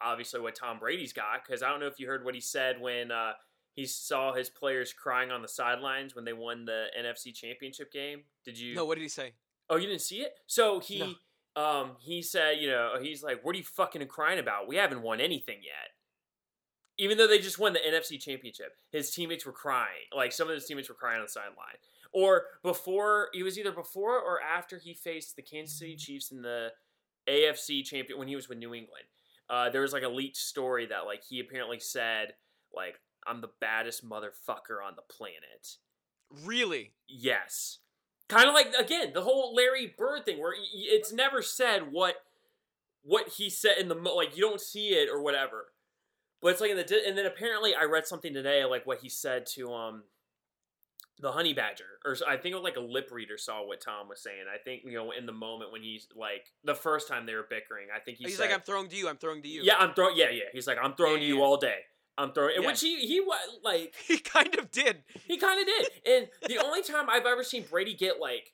obviously what Tom Brady's got. Because I don't know if you heard what he said when uh, he saw his players crying on the sidelines when they won the NFC Championship game. Did you? No, what did he say? Oh, you didn't see it? So he, um, he said, you know, he's like, "What are you fucking crying about? We haven't won anything yet." Even though they just won the NFC Championship, his teammates were crying. Like some of his teammates were crying on the sideline. Or before, it was either before or after he faced the Kansas City Chiefs in the AFC Champion when he was with New England. Uh, there was like a leaked story that like he apparently said like, "I'm the baddest motherfucker on the planet." Really? Yes. Kind of like again the whole Larry Bird thing, where it's never said what what he said in the mo- like you don't see it or whatever, but it's like in the and then apparently I read something today like what he said to um the honey badger or i think like a lip reader saw what Tom was saying. I think you know in the moment when he's like the first time they were bickering, I think he He's said, like, I'm throwing to you. I'm throwing to you. yeah, I'm throwing. Yeah, yeah. He's like, I'm throwing Yeah, you yeah. all day. I'm throwing, Yeah. which he he was like He kind of did. he kind of did. And the only time I've ever seen Brady get like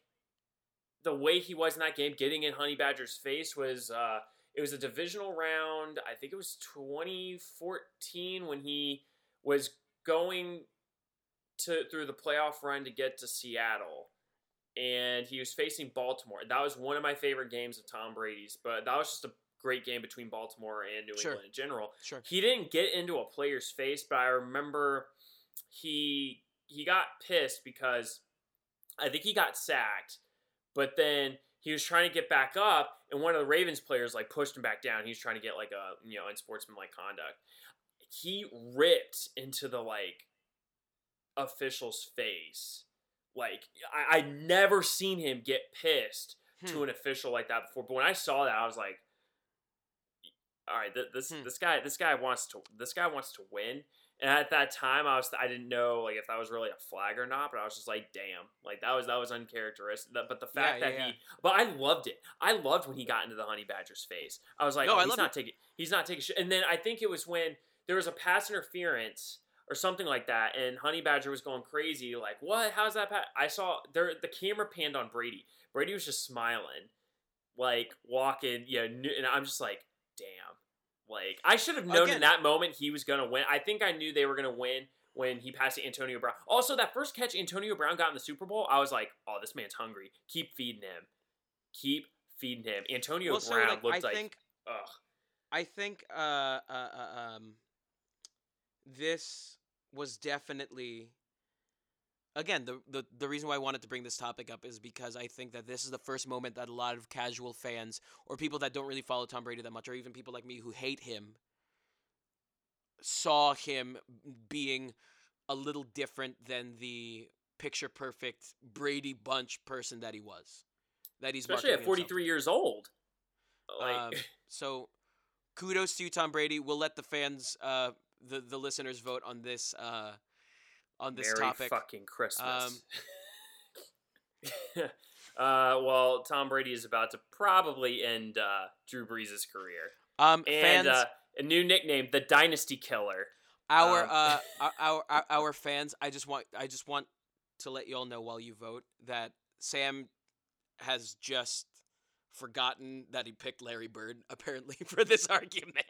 the way he was in that game, getting in Honey Badger's face was uh it was a divisional round. I think it was 2014 when he was going to through the playoff run to get to Seattle. And he was facing Baltimore. That was one of my favorite games of Tom Brady's, but that was just a great game between Baltimore and New Sure. England in general Sure. he didn't get into a player's face, but I remember he he got pissed because I think he got sacked, but then he was trying to get back up, and one of the Ravens players like pushed him back down. He was trying to get like a you know unsportsmanlike conduct. He ripped into the like official's face. Like I, I never seen him get pissed to Hmm. an official like that before. But when I saw that, I was like, "All right, th- this Hmm. this guy this guy wants to this guy wants to win." And at that time, I was I didn't know like if that was really a flag or not, but I was just like, "Damn!" Like that was that was uncharacteristic. But the fact Yeah, that yeah, he, but I loved it. I loved when he got into the honey badger's face. I was like, No, "Oh, I he's not taking he's not taking shit." And then I think it was when there was a pass interference or something like that, and Honey Badger was going crazy, like, "What? How's that?" Pa-? I saw there the camera panned on Brady. Brady was just smiling, like walking, yeah, kn- and I'm just like, "Damn!" Like I should have known Again- in that moment he was gonna win. I think I knew they were gonna win when he passed to Antonio Brown. Also, that first catch Antonio Brown got in the Super Bowl, I was like, "Oh, this man's hungry. Keep feeding him. Keep feeding him." Antonio Well, so Brown like, looked I like, think ugh. I think uh, uh, uh, um, this was definitely again the, the the reason why I wanted to bring this topic up is because I think that this is the first moment that a lot of casual fans or people that don't really follow Tom Brady that much or even people like me who hate him saw him being a little different than the picture perfect Brady bunch person that he was. That he's especially at marketing himself to 43 years old. Like, Um, so kudos to you, Tom Brady. We'll let the fans, uh, the the listeners vote on this uh, on this Merry topic. fucking Christmas. Um, uh, well, Tom Brady is about to probably end uh, Drew Brees' career, Um, and fans, uh, a new nickname, the Dynasty Killer. our, um, uh, our, our our our fans. I just want I just want to let you all know while you vote that Sam has just forgotten that he picked Larry Bird apparently for this argument.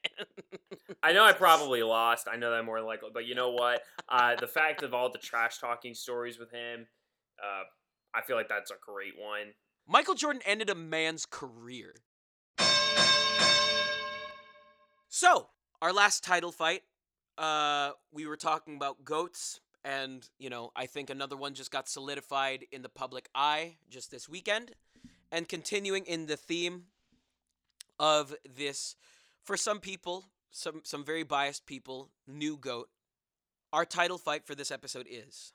I know I probably lost. I know that more likely, but you know what? Uh, the fact of all the trash talking stories with him, uh, I feel like that's a great one. Michael Jordan ended a man's career. So, our last title fight, uh, we were talking about goats, and you know, I think another one just got solidified in the public eye just this weekend. And continuing in the theme of this, for some people, some some very biased people, new goat. Our title fight for this episode is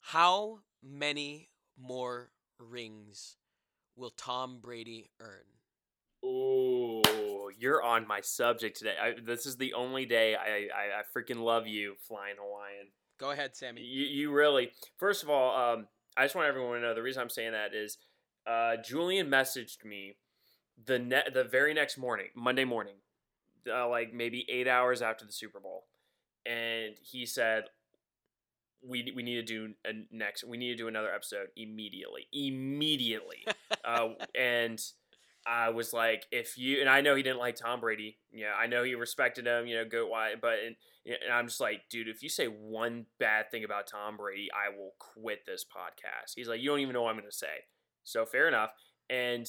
how many more rings will Tom Brady earn? Oh, you're on my subject today. I, this is the only day I, I, I freaking love you, Flying Hawaiian. Go ahead, Sammy. You, you really. First of all, um, I just want everyone to know the reason I'm saying that is uh, Julian messaged me the ne- the very next morning, Monday morning, uh, like maybe eight hours after the Super Bowl, and he said, "We we need to do a next. We need to do another episode immediately, immediately." uh, and I was like, "If you," and I know he didn't like Tom Brady. Yeah, I know he respected him. You know, goat wise, but and, and I'm just like, dude, if you say one bad thing about Tom Brady, I will quit this podcast. He's like, you don't even know what I'm going to say. So fair enough. And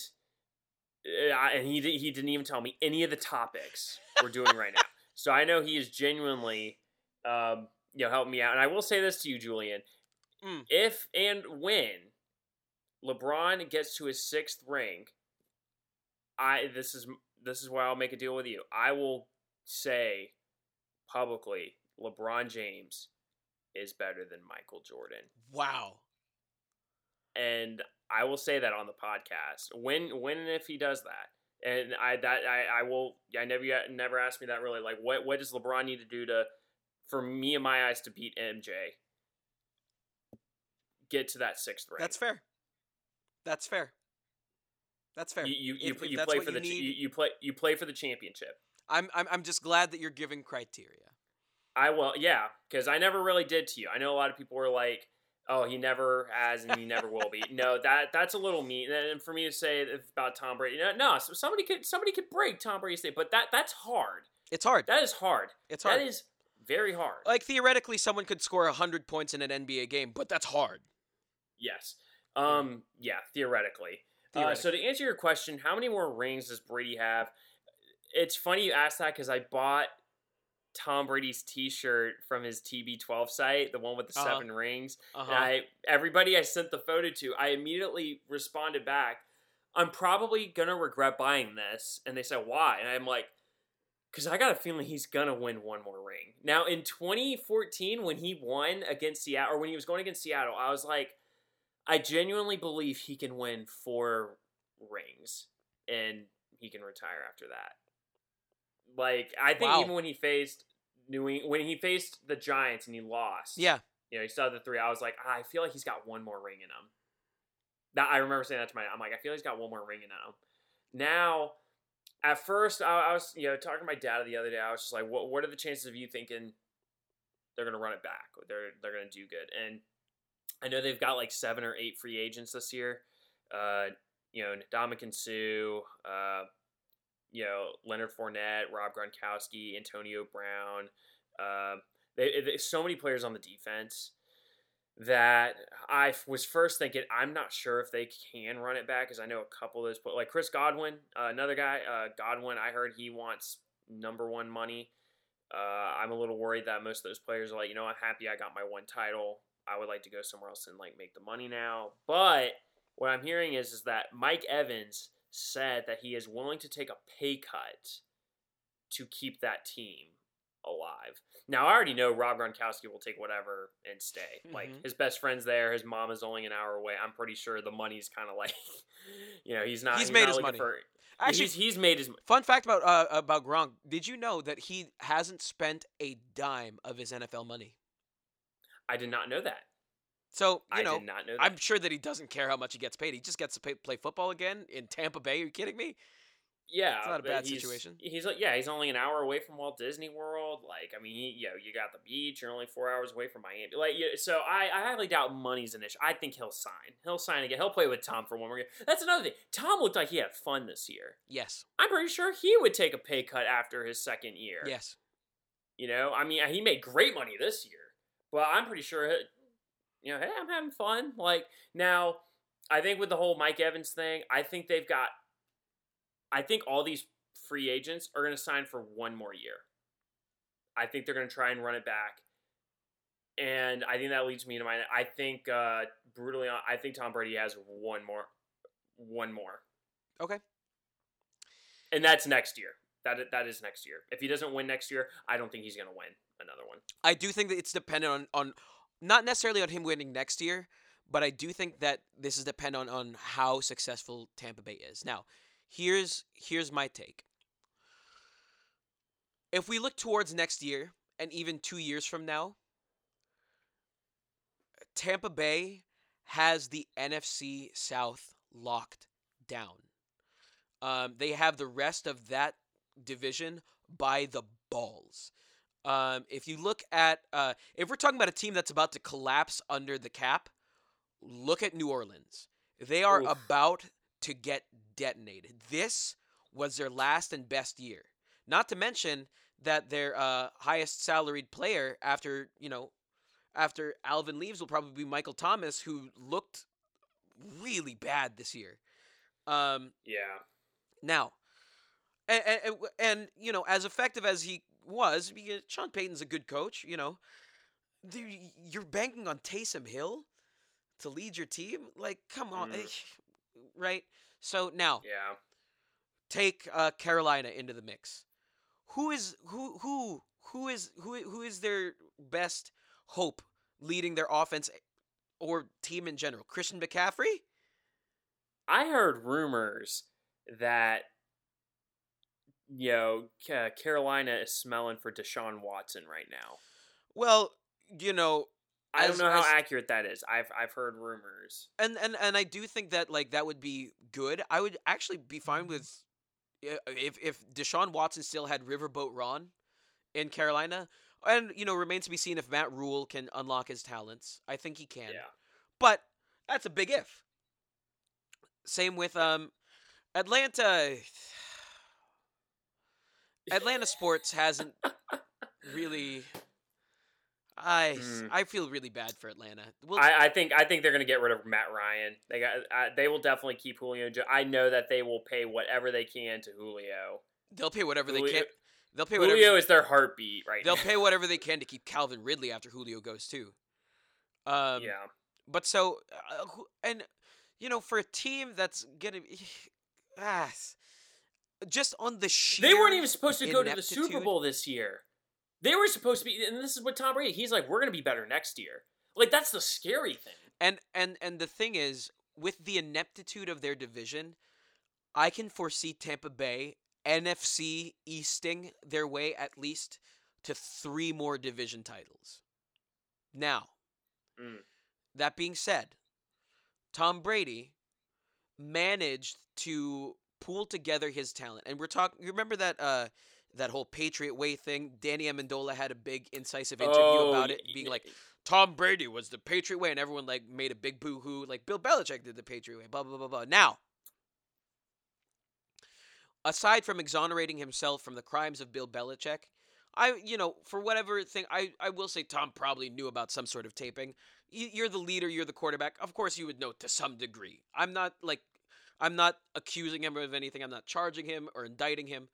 and he he didn't even tell me any of the topics we're doing right now. So I know he is genuinely, um, you know, helping me out. And I will say this to you, Julian: Mm. if and when LeBron gets to his sixth ring, I this is this is where I'll make a deal with you. I will say publicly, LeBron James is better than Michael Jordan Wow. and I will say that on the podcast when when and if he does that. And I that I, I will I never never asked me that really like what what does LeBron need to do to for me in my eyes to beat MJ get to that sixth ring. That's fair. That's fair. That's fair. You you, you, If- you play for the ch- need- you, you play you play for the championship. I'm, I'm I'm just glad that you're giving criteria. I will, yeah, because I never really did to you. I know a lot of people were like, "Oh, he never has, and he never will be." No, that that's a little mean. And for me to say about Tom Brady, no, no, somebody could somebody could break Tom Brady's day, but that that's hard. It's hard. That is hard. It's hard. That is very hard. like theoretically, someone could score hundred points in an NBA game, but that's hard. Yes. Um. Yeah. Theoretically. Uh, so to answer your question, how many more rings does Brady have? It's funny you ask that because I bought Tom Brady's T-shirt from his TB12 site, the one with the Uh-huh. seven rings. Uh-huh. And I everybody I sent the photo to, I immediately responded back. I'm probably gonna regret buying this, and they said why, and I'm like, because I got a feeling he's gonna win one more ring. Now in 2014, when he won against Seattle, or when he was going against Seattle, I was like, I genuinely believe he can win four rings, and he can retire after that. Like I think Wow. even when he faced New Eng- when he faced the Giants and he lost, yeah. you know, he still had the three. I was like, ah, I feel like he's got one more ring in him. That I remember saying that to my. I'm like, I feel like he's got one more ring in him. Now, at first, I, I was you know talking to my dad the other day. I was just like, what What are the chances of you thinking they're gonna run it back? They're they're gonna do good? And I know they've got like seven or eight free agents this year. Uh, you know, Ndamukong Suh, uh, you know, Leonard Fournette, Rob Gronkowski, Antonio Brown. Uh, they, they, so many players on the defense that I was first thinking I'm not sure if they can run it back because I know a couple of those, but like Chris Godwin, uh, another guy, uh, Godwin, I heard he wants number one money. Uh, I'm a little worried that most of those players are like, you know, I'm happy I got my one title. I would like to go somewhere else and like make the money now. But what I'm hearing is is that Mike Evans said that he is willing to take a pay cut to keep that team alive. Now I already know Rob Gronkowski will take whatever and stay. Like Mhm. his best friend's there, his mom is only an hour away. I'm pretty sure the money's kind of like, you know, he's not. He's made not his money. For, Actually, he's he's made his. fun fact about uh, about Gronk. Did you know that he hasn't spent a dime of his NFL money? I did not know that. So you I know, know. I'm sure that he doesn't care how much he gets paid. He just gets to pay, play football again in Tampa Bay. Are you kidding me? Yeah, It's not a bad he's- situation. He's like, yeah, he's only an hour away from Walt Disney World. Like, I mean, he, you know, you got the beach. You're only four hours away from Miami. Like, yeah, so I, I highly doubt money's an issue. I think he'll sign. He'll sign again. He'll play with Tom for one more year. That's another thing. Tom looked like he had fun this year. Yes. I'm pretty sure he would take a pay cut after his second year. Yes. You know, I mean, he made great money this year, but I'm pretty sure, he- you know, hey, I'm having fun. Like now, I think with the whole Mike Evans thing, I think they've got, I think all these free agents are going to sign for one more year. I think they're going to try and run it back, and I think that leads me to my. I think uh, brutally, I think Tom Brady has one more, one more, Okay. and that's next year. That that is next year. If he doesn't win next year, I don't think he's going to win another one. I do think that it's dependent on on not necessarily on him winning next year, but I do think that this is dependent on on how successful Tampa Bay is. Now, here's here's my take. If we look towards next year and even 2 years from now, Tampa Bay has the NFC South locked down. Um, they have the rest of that division by the balls. Um, if you look at, uh, if we're talking about a team that's about to collapse under the cap, look at New Orleans. They are Oof. about to get detonated. This was their last and best year. Not to mention that their uh, highest salaried player after you know after Alvin leaves will probably be Michael Thomas, who looked really bad this year. Um, Yeah. now, and, and, and you know, as effective as he was, because Sean Payton's a good coach. You know, you're banking on Taysom Hill to lead your team. Like, come on, Mm. eh, right? So now, Yeah. take uh, Carolina into the mix. Who is who who who is who who is their best hope leading their offense or team in general? Christian McCaffrey? I heard rumors that you know Carolina is smelling for Deshaun Watson right now. Well, you know, I As- don't know how as- accurate that is. I've I've heard rumors. and and and I do think that like that would be good. I would actually be fine with if if Deshaun Watson still had Riverboat Ron in Carolina. And you know, remains to be seen if Matt Rhule can unlock his talents. I think he can. Yeah. But that's a big if. Same with um Atlanta Atlanta sports hasn't really I Mm. I feel really bad for Atlanta. We'll, I, I think I think they're going to get rid of Matt Ryan. They got I, they will definitely keep Julio. I know that they will pay whatever they can to Julio. they'll pay whatever they can. They'll pay whatever Julio is their heartbeat right now. they'll now. pay whatever they can to keep Calvin Ridley after Julio goes too. Um, yeah, But so, uh, and you know, for a team that's gonna ah, just on the sheer, they weren't even supposed to go to the Super Bowl this year. They were supposed to be, and this is what Tom Brady. He's like, we're going to be better next year. Like that's the scary thing. And and and the thing is, with the ineptitude of their division, I can foresee Tampa Bay NFC Easting their way at least to three more division titles. Now, Mm. that being said, Tom Brady managed to pool together his talent, and we're talking. You remember that uh that whole Patriot Way thing? Danny Amendola had a big incisive interview Oh, about it, being like, Tom Brady was the Patriot way, and everyone like made a big boo hoo. Like Bill Belichick did the Patriot way. Blah blah blah blah. Now, aside from exonerating himself from the crimes of Bill Belichick, I you know for whatever thing I I will say Tom probably knew about some sort of taping. You're the leader. You're the quarterback. Of course, you would know to some degree. I'm not like. I'm not accusing him of anything. I'm not charging him or indicting him.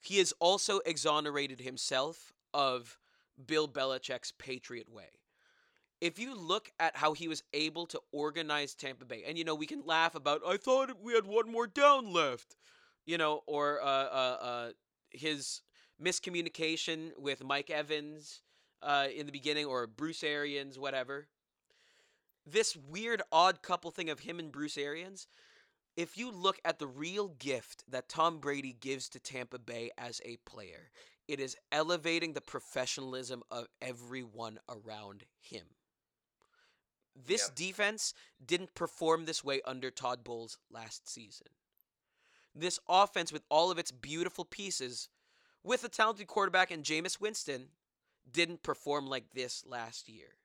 He has also exonerated himself of Bill Belichick's Patriot way. If you look at how he was able to organize Tampa Bay, and you know, we can laugh about, I thought we had one more down left, you know, or uh, uh, uh, his miscommunication with Mike Evans uh, in the beginning, or Bruce Arians, whatever. This weird, odd couple thing of him and Bruce Arians, if you look at the real gift that Tom Brady gives to Tampa Bay as a player, it is elevating the professionalism of everyone around him. This Yep. defense didn't perform this way under Todd Bowles last season. This offense, with all of its beautiful pieces, with a talented quarterback and Jameis Winston, didn't perform like this last year.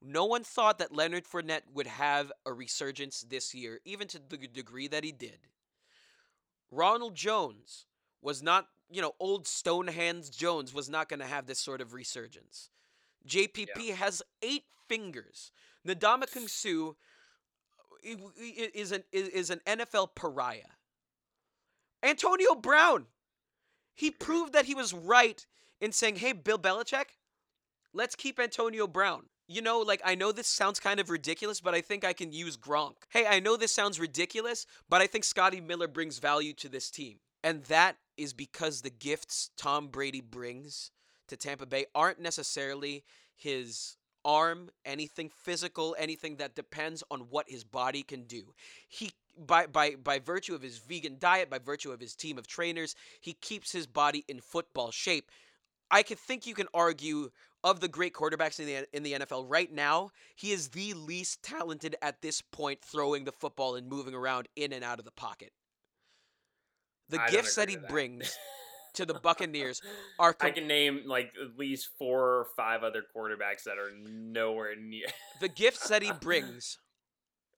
No one thought that Leonard Fournette would have a resurgence this year, even to the degree that he did. Ronald Jones was not, you know, old Stonehands Jones was not going to have this sort of resurgence. JPP has eight fingers. Suh i- i- is an is is an NFL pariah. Antonio Brown, he proved that he was right in saying, "Hey, Bill Belichick, let's keep Antonio Brown." You know, like I know this sounds kind of ridiculous, but I think I can use Gronk. Hey, I know this sounds ridiculous, but I think Scotty Miller brings value to this team. And that is because the gifts Tom Brady brings to Tampa Bay aren't necessarily his arm, anything physical, anything that depends on what his body can do. He by by by virtue of his vegan diet, by virtue of his team of trainers, he keeps his body in football shape. I could think you can argue of the great quarterbacks in the in the NFL right now, he is the least talented at this point throwing the football and moving around in and out of the pocket. The I gifts that he to brings to the Buccaneers are I can name like at least four or five other quarterbacks that are nowhere near. the gifts that he brings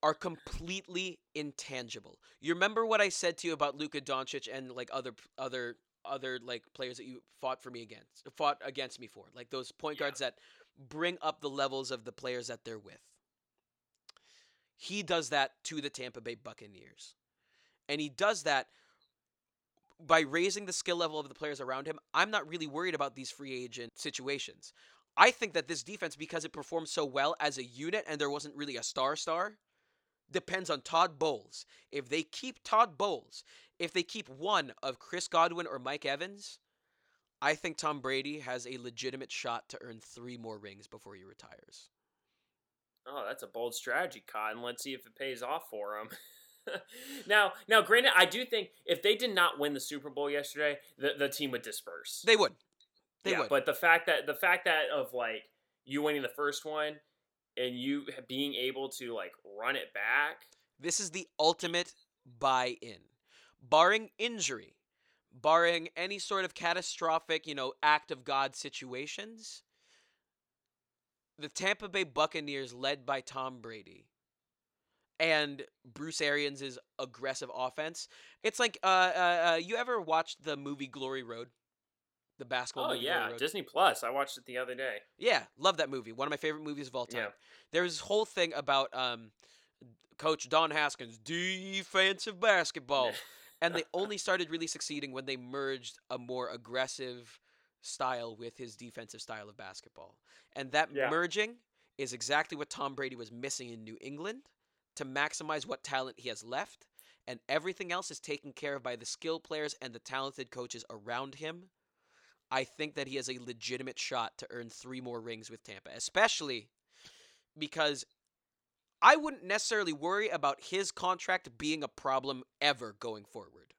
are completely intangible. You remember what I said to you about Luka Doncic and like other other other like players that you fought for me against, fought against me for, like those point Yeah. guards that bring up the levels of the players that they're with. He does that to the Tampa Bay Buccaneers. And he does that by raising the skill level of the players around him. I'm not really worried about these free agent situations. I think that this defense, because it performed so well as a unit and there wasn't really a star star, depends on Todd Bowles. If they keep Todd Bowles, if they keep one of Chris Godwin or Mike Evans, I think Tom Brady has a legitimate shot to earn three more rings before he retires. Oh, that's a bold strategy, Cotton. Let's see if it pays off for him. now, now, granted, I do think if they did not win the Super Bowl yesterday, the, the team would disperse. They would. They yeah, would. but the fact that the fact that of like you winning the first one and you being able to like run it back, This is the ultimate buy in. Barring injury, barring any sort of catastrophic, you know, act of God situations, the Tampa Bay Buccaneers, led by Tom Brady, and Bruce Arians' aggressive offense. It's like, uh, uh, uh, you ever watched the movie Glory Road? The basketball Oh movie Glory yeah, Road? Disney Plus. I watched it the other day. Yeah, love that movie. One of my favorite movies of all time. Yeah. There's this whole thing about um, Coach Don Haskins, defensive basketball. and they only started really succeeding when they merged a more aggressive style with his defensive style of basketball. And that Yeah. merging is exactly what Tom Brady was missing in New England to maximize what talent he has left. And everything else is taken care of by the skill players and the talented coaches around him. I think that he has a legitimate shot to earn three more rings with Tampa, especially because I wouldn't necessarily worry about his contract being a problem ever going forward.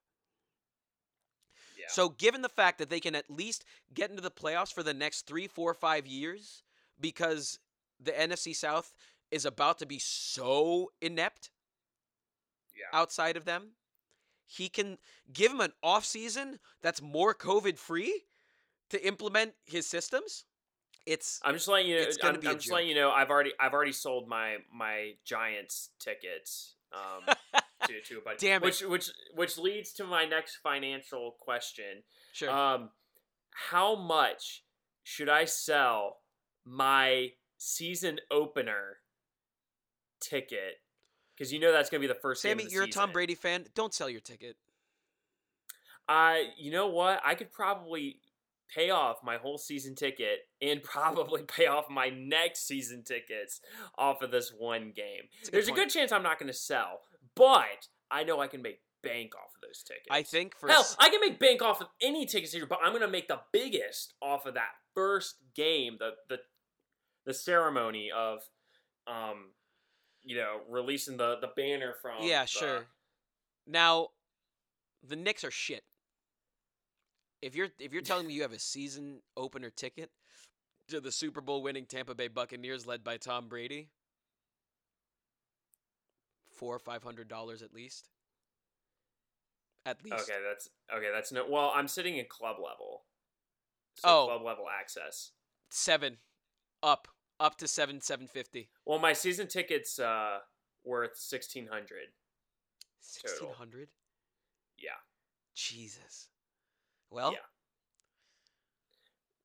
Yeah. So, given the fact that they can at least get into the playoffs for the next three, four, five years, because the NFC South is about to be so inept yeah. outside of them, he can give him an off season that's more COVID free to implement his systems. It's I'm just letting you know. It's gonna I'm, I'm just letting you know. I've already I've already sold my my Giants tickets um, to to a buddy. Damn it. Which which which leads to my next financial question. sure. Um, how much should I sell my season opener ticket? Because you know that's going to be the first. Sammy, the you're a Tom. Brady fan. Don't sell your ticket. I, you know what? I could probably pay off my whole season ticket and probably pay off my next season tickets off of this one game. A There's a good chance I'm not going to sell, but I know I can make bank off of those tickets. I think for Hell, s- I can make bank off of any tickets here, but I'm going to make the biggest off of that first game, the the the ceremony of, um, you know, releasing the the banner from. yeah, the- sure. Now, the Knicks are shit. If you're if you're telling me you have a season opener ticket to the Super Bowl winning Tampa Bay Buccaneers led by Tom Brady, four or five hundred dollars at least. At least. Okay, that's okay. That's no. Well, I'm sitting in club level. So Oh. club level access. Seven, up, up to seven seven fifty. Well, my season tickets uh worth sixteen hundred. Sixteen hundred. Yeah. Jesus. Well, Yeah.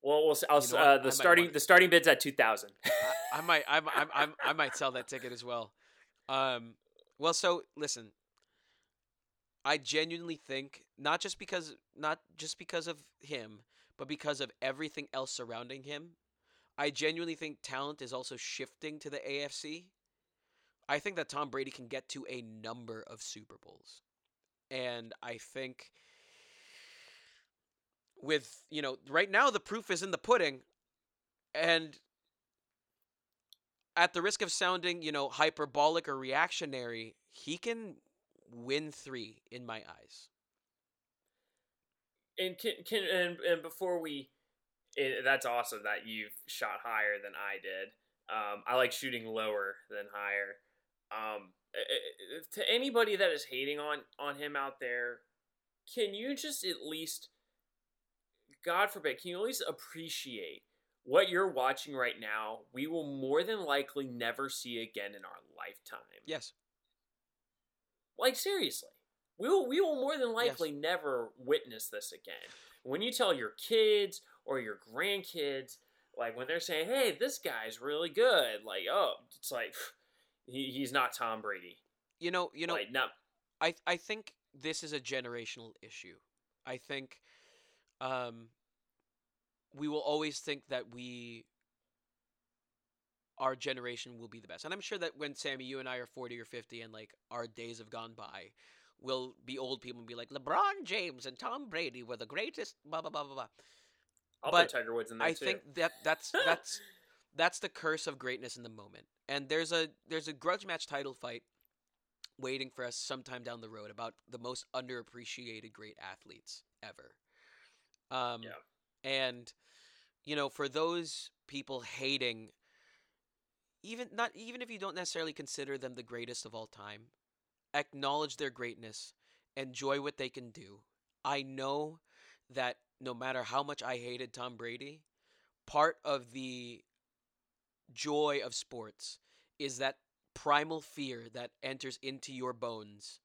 Well, we'll. I'll. You know uh, the starting the starting bid's at two thousand. I might, I, might- I, I, I might sell that ticket as well. Um, well, so listen, I genuinely think not just because not just because of him, but because of everything else surrounding him. I genuinely think talent is also shifting to the AFC. I think that Tom Brady can get to a number of Super Bowls. And I think with, you know, right now the proof is in the pudding. And at the risk of sounding, you know, hyperbolic or reactionary, he can win three in my eyes. and can can and, and before we, eh, that's awesome that you've shot higher than I did. Um, I like shooting lower than higher. Um, eh, eh, to anybody that is hating on on him out there, can you just at least, God forbid, can you at least appreciate what you're watching right now? We will more than likely never see again in our lifetime. Yes. Like seriously, we will we will more than likely never witness this again. When you tell your kids or your grandkids, like when they're saying, "Hey, this guy's really good," like, oh, it's like he, he's not Tom Brady. You know, you know, like, not I I think this is a generational issue. I think um we will always think that we our generation will be the best. And I'm sure that when Sammy you and I are 40 or 50 and like our days have gone by, we'll be old people and be like LeBron James and Tom Brady were the greatest blah blah blah blah blah. I'll but put Tiger Woods in there I too. think that that's that's that's the curse of greatness in the moment. And there's a there's a grudge match title fight waiting for us sometime down the road about the most underappreciated great athletes ever. Um Yeah. And you know, for those people hating even not even if you don't necessarily consider them the greatest of all time, acknowledge their greatness, enjoy what they can do, I know that no matter how much I hated Tom Brady, part of the joy of sports is that primal fear that enters into your bones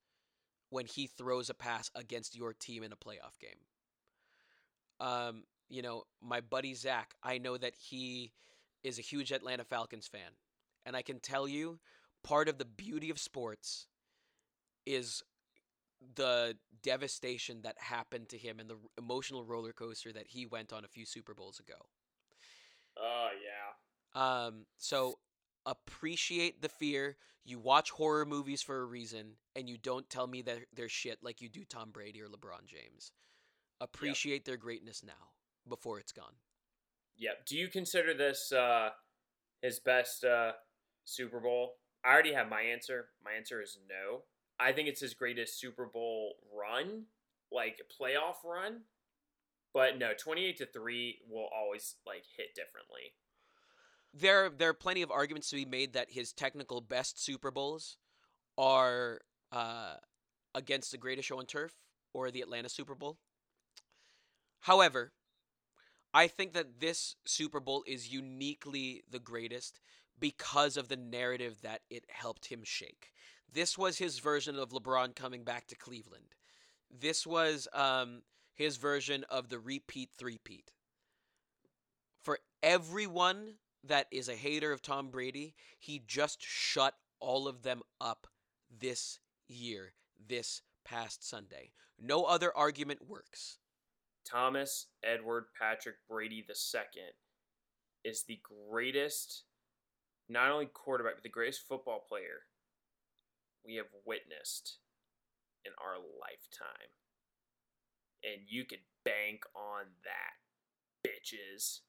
when he throws a pass against your team in a playoff game. Um, you know, my buddy Zach, I know that he is a huge Atlanta Falcons fan. And I can tell you, part of the beauty of sports is the devastation that happened to him and the emotional roller coaster that he went on a few Super Bowls ago. Oh yeah. Um, so appreciate the fear. You watch horror movies for a reason, and you don't tell me that they're shit like you do Tom Brady or LeBron James. Appreciate yep. their greatness now before it's gone. Yep. Do you consider this uh, his best uh, Super Bowl? I already have my answer. My answer is no. I think it's his greatest Super Bowl run, like playoff run. But no, twenty-eight to three will always like hit differently. There, there are plenty of arguments to be made that his technical best Super Bowls are uh, against the Greatest Show on Turf or the Atlanta Super Bowl. However, I think that this Super Bowl is uniquely the greatest because of the narrative that it helped him shake. This was his version of LeBron coming back to Cleveland. This was um, his version of the repeat three-peat. For everyone that is a hater of Tom Brady, he just shut all of them up this year, this past Sunday. No other argument works. Thomas Edward Patrick Brady II is the greatest, not only quarterback, but the greatest football player we have witnessed in our lifetime. And you can bank on that, bitches.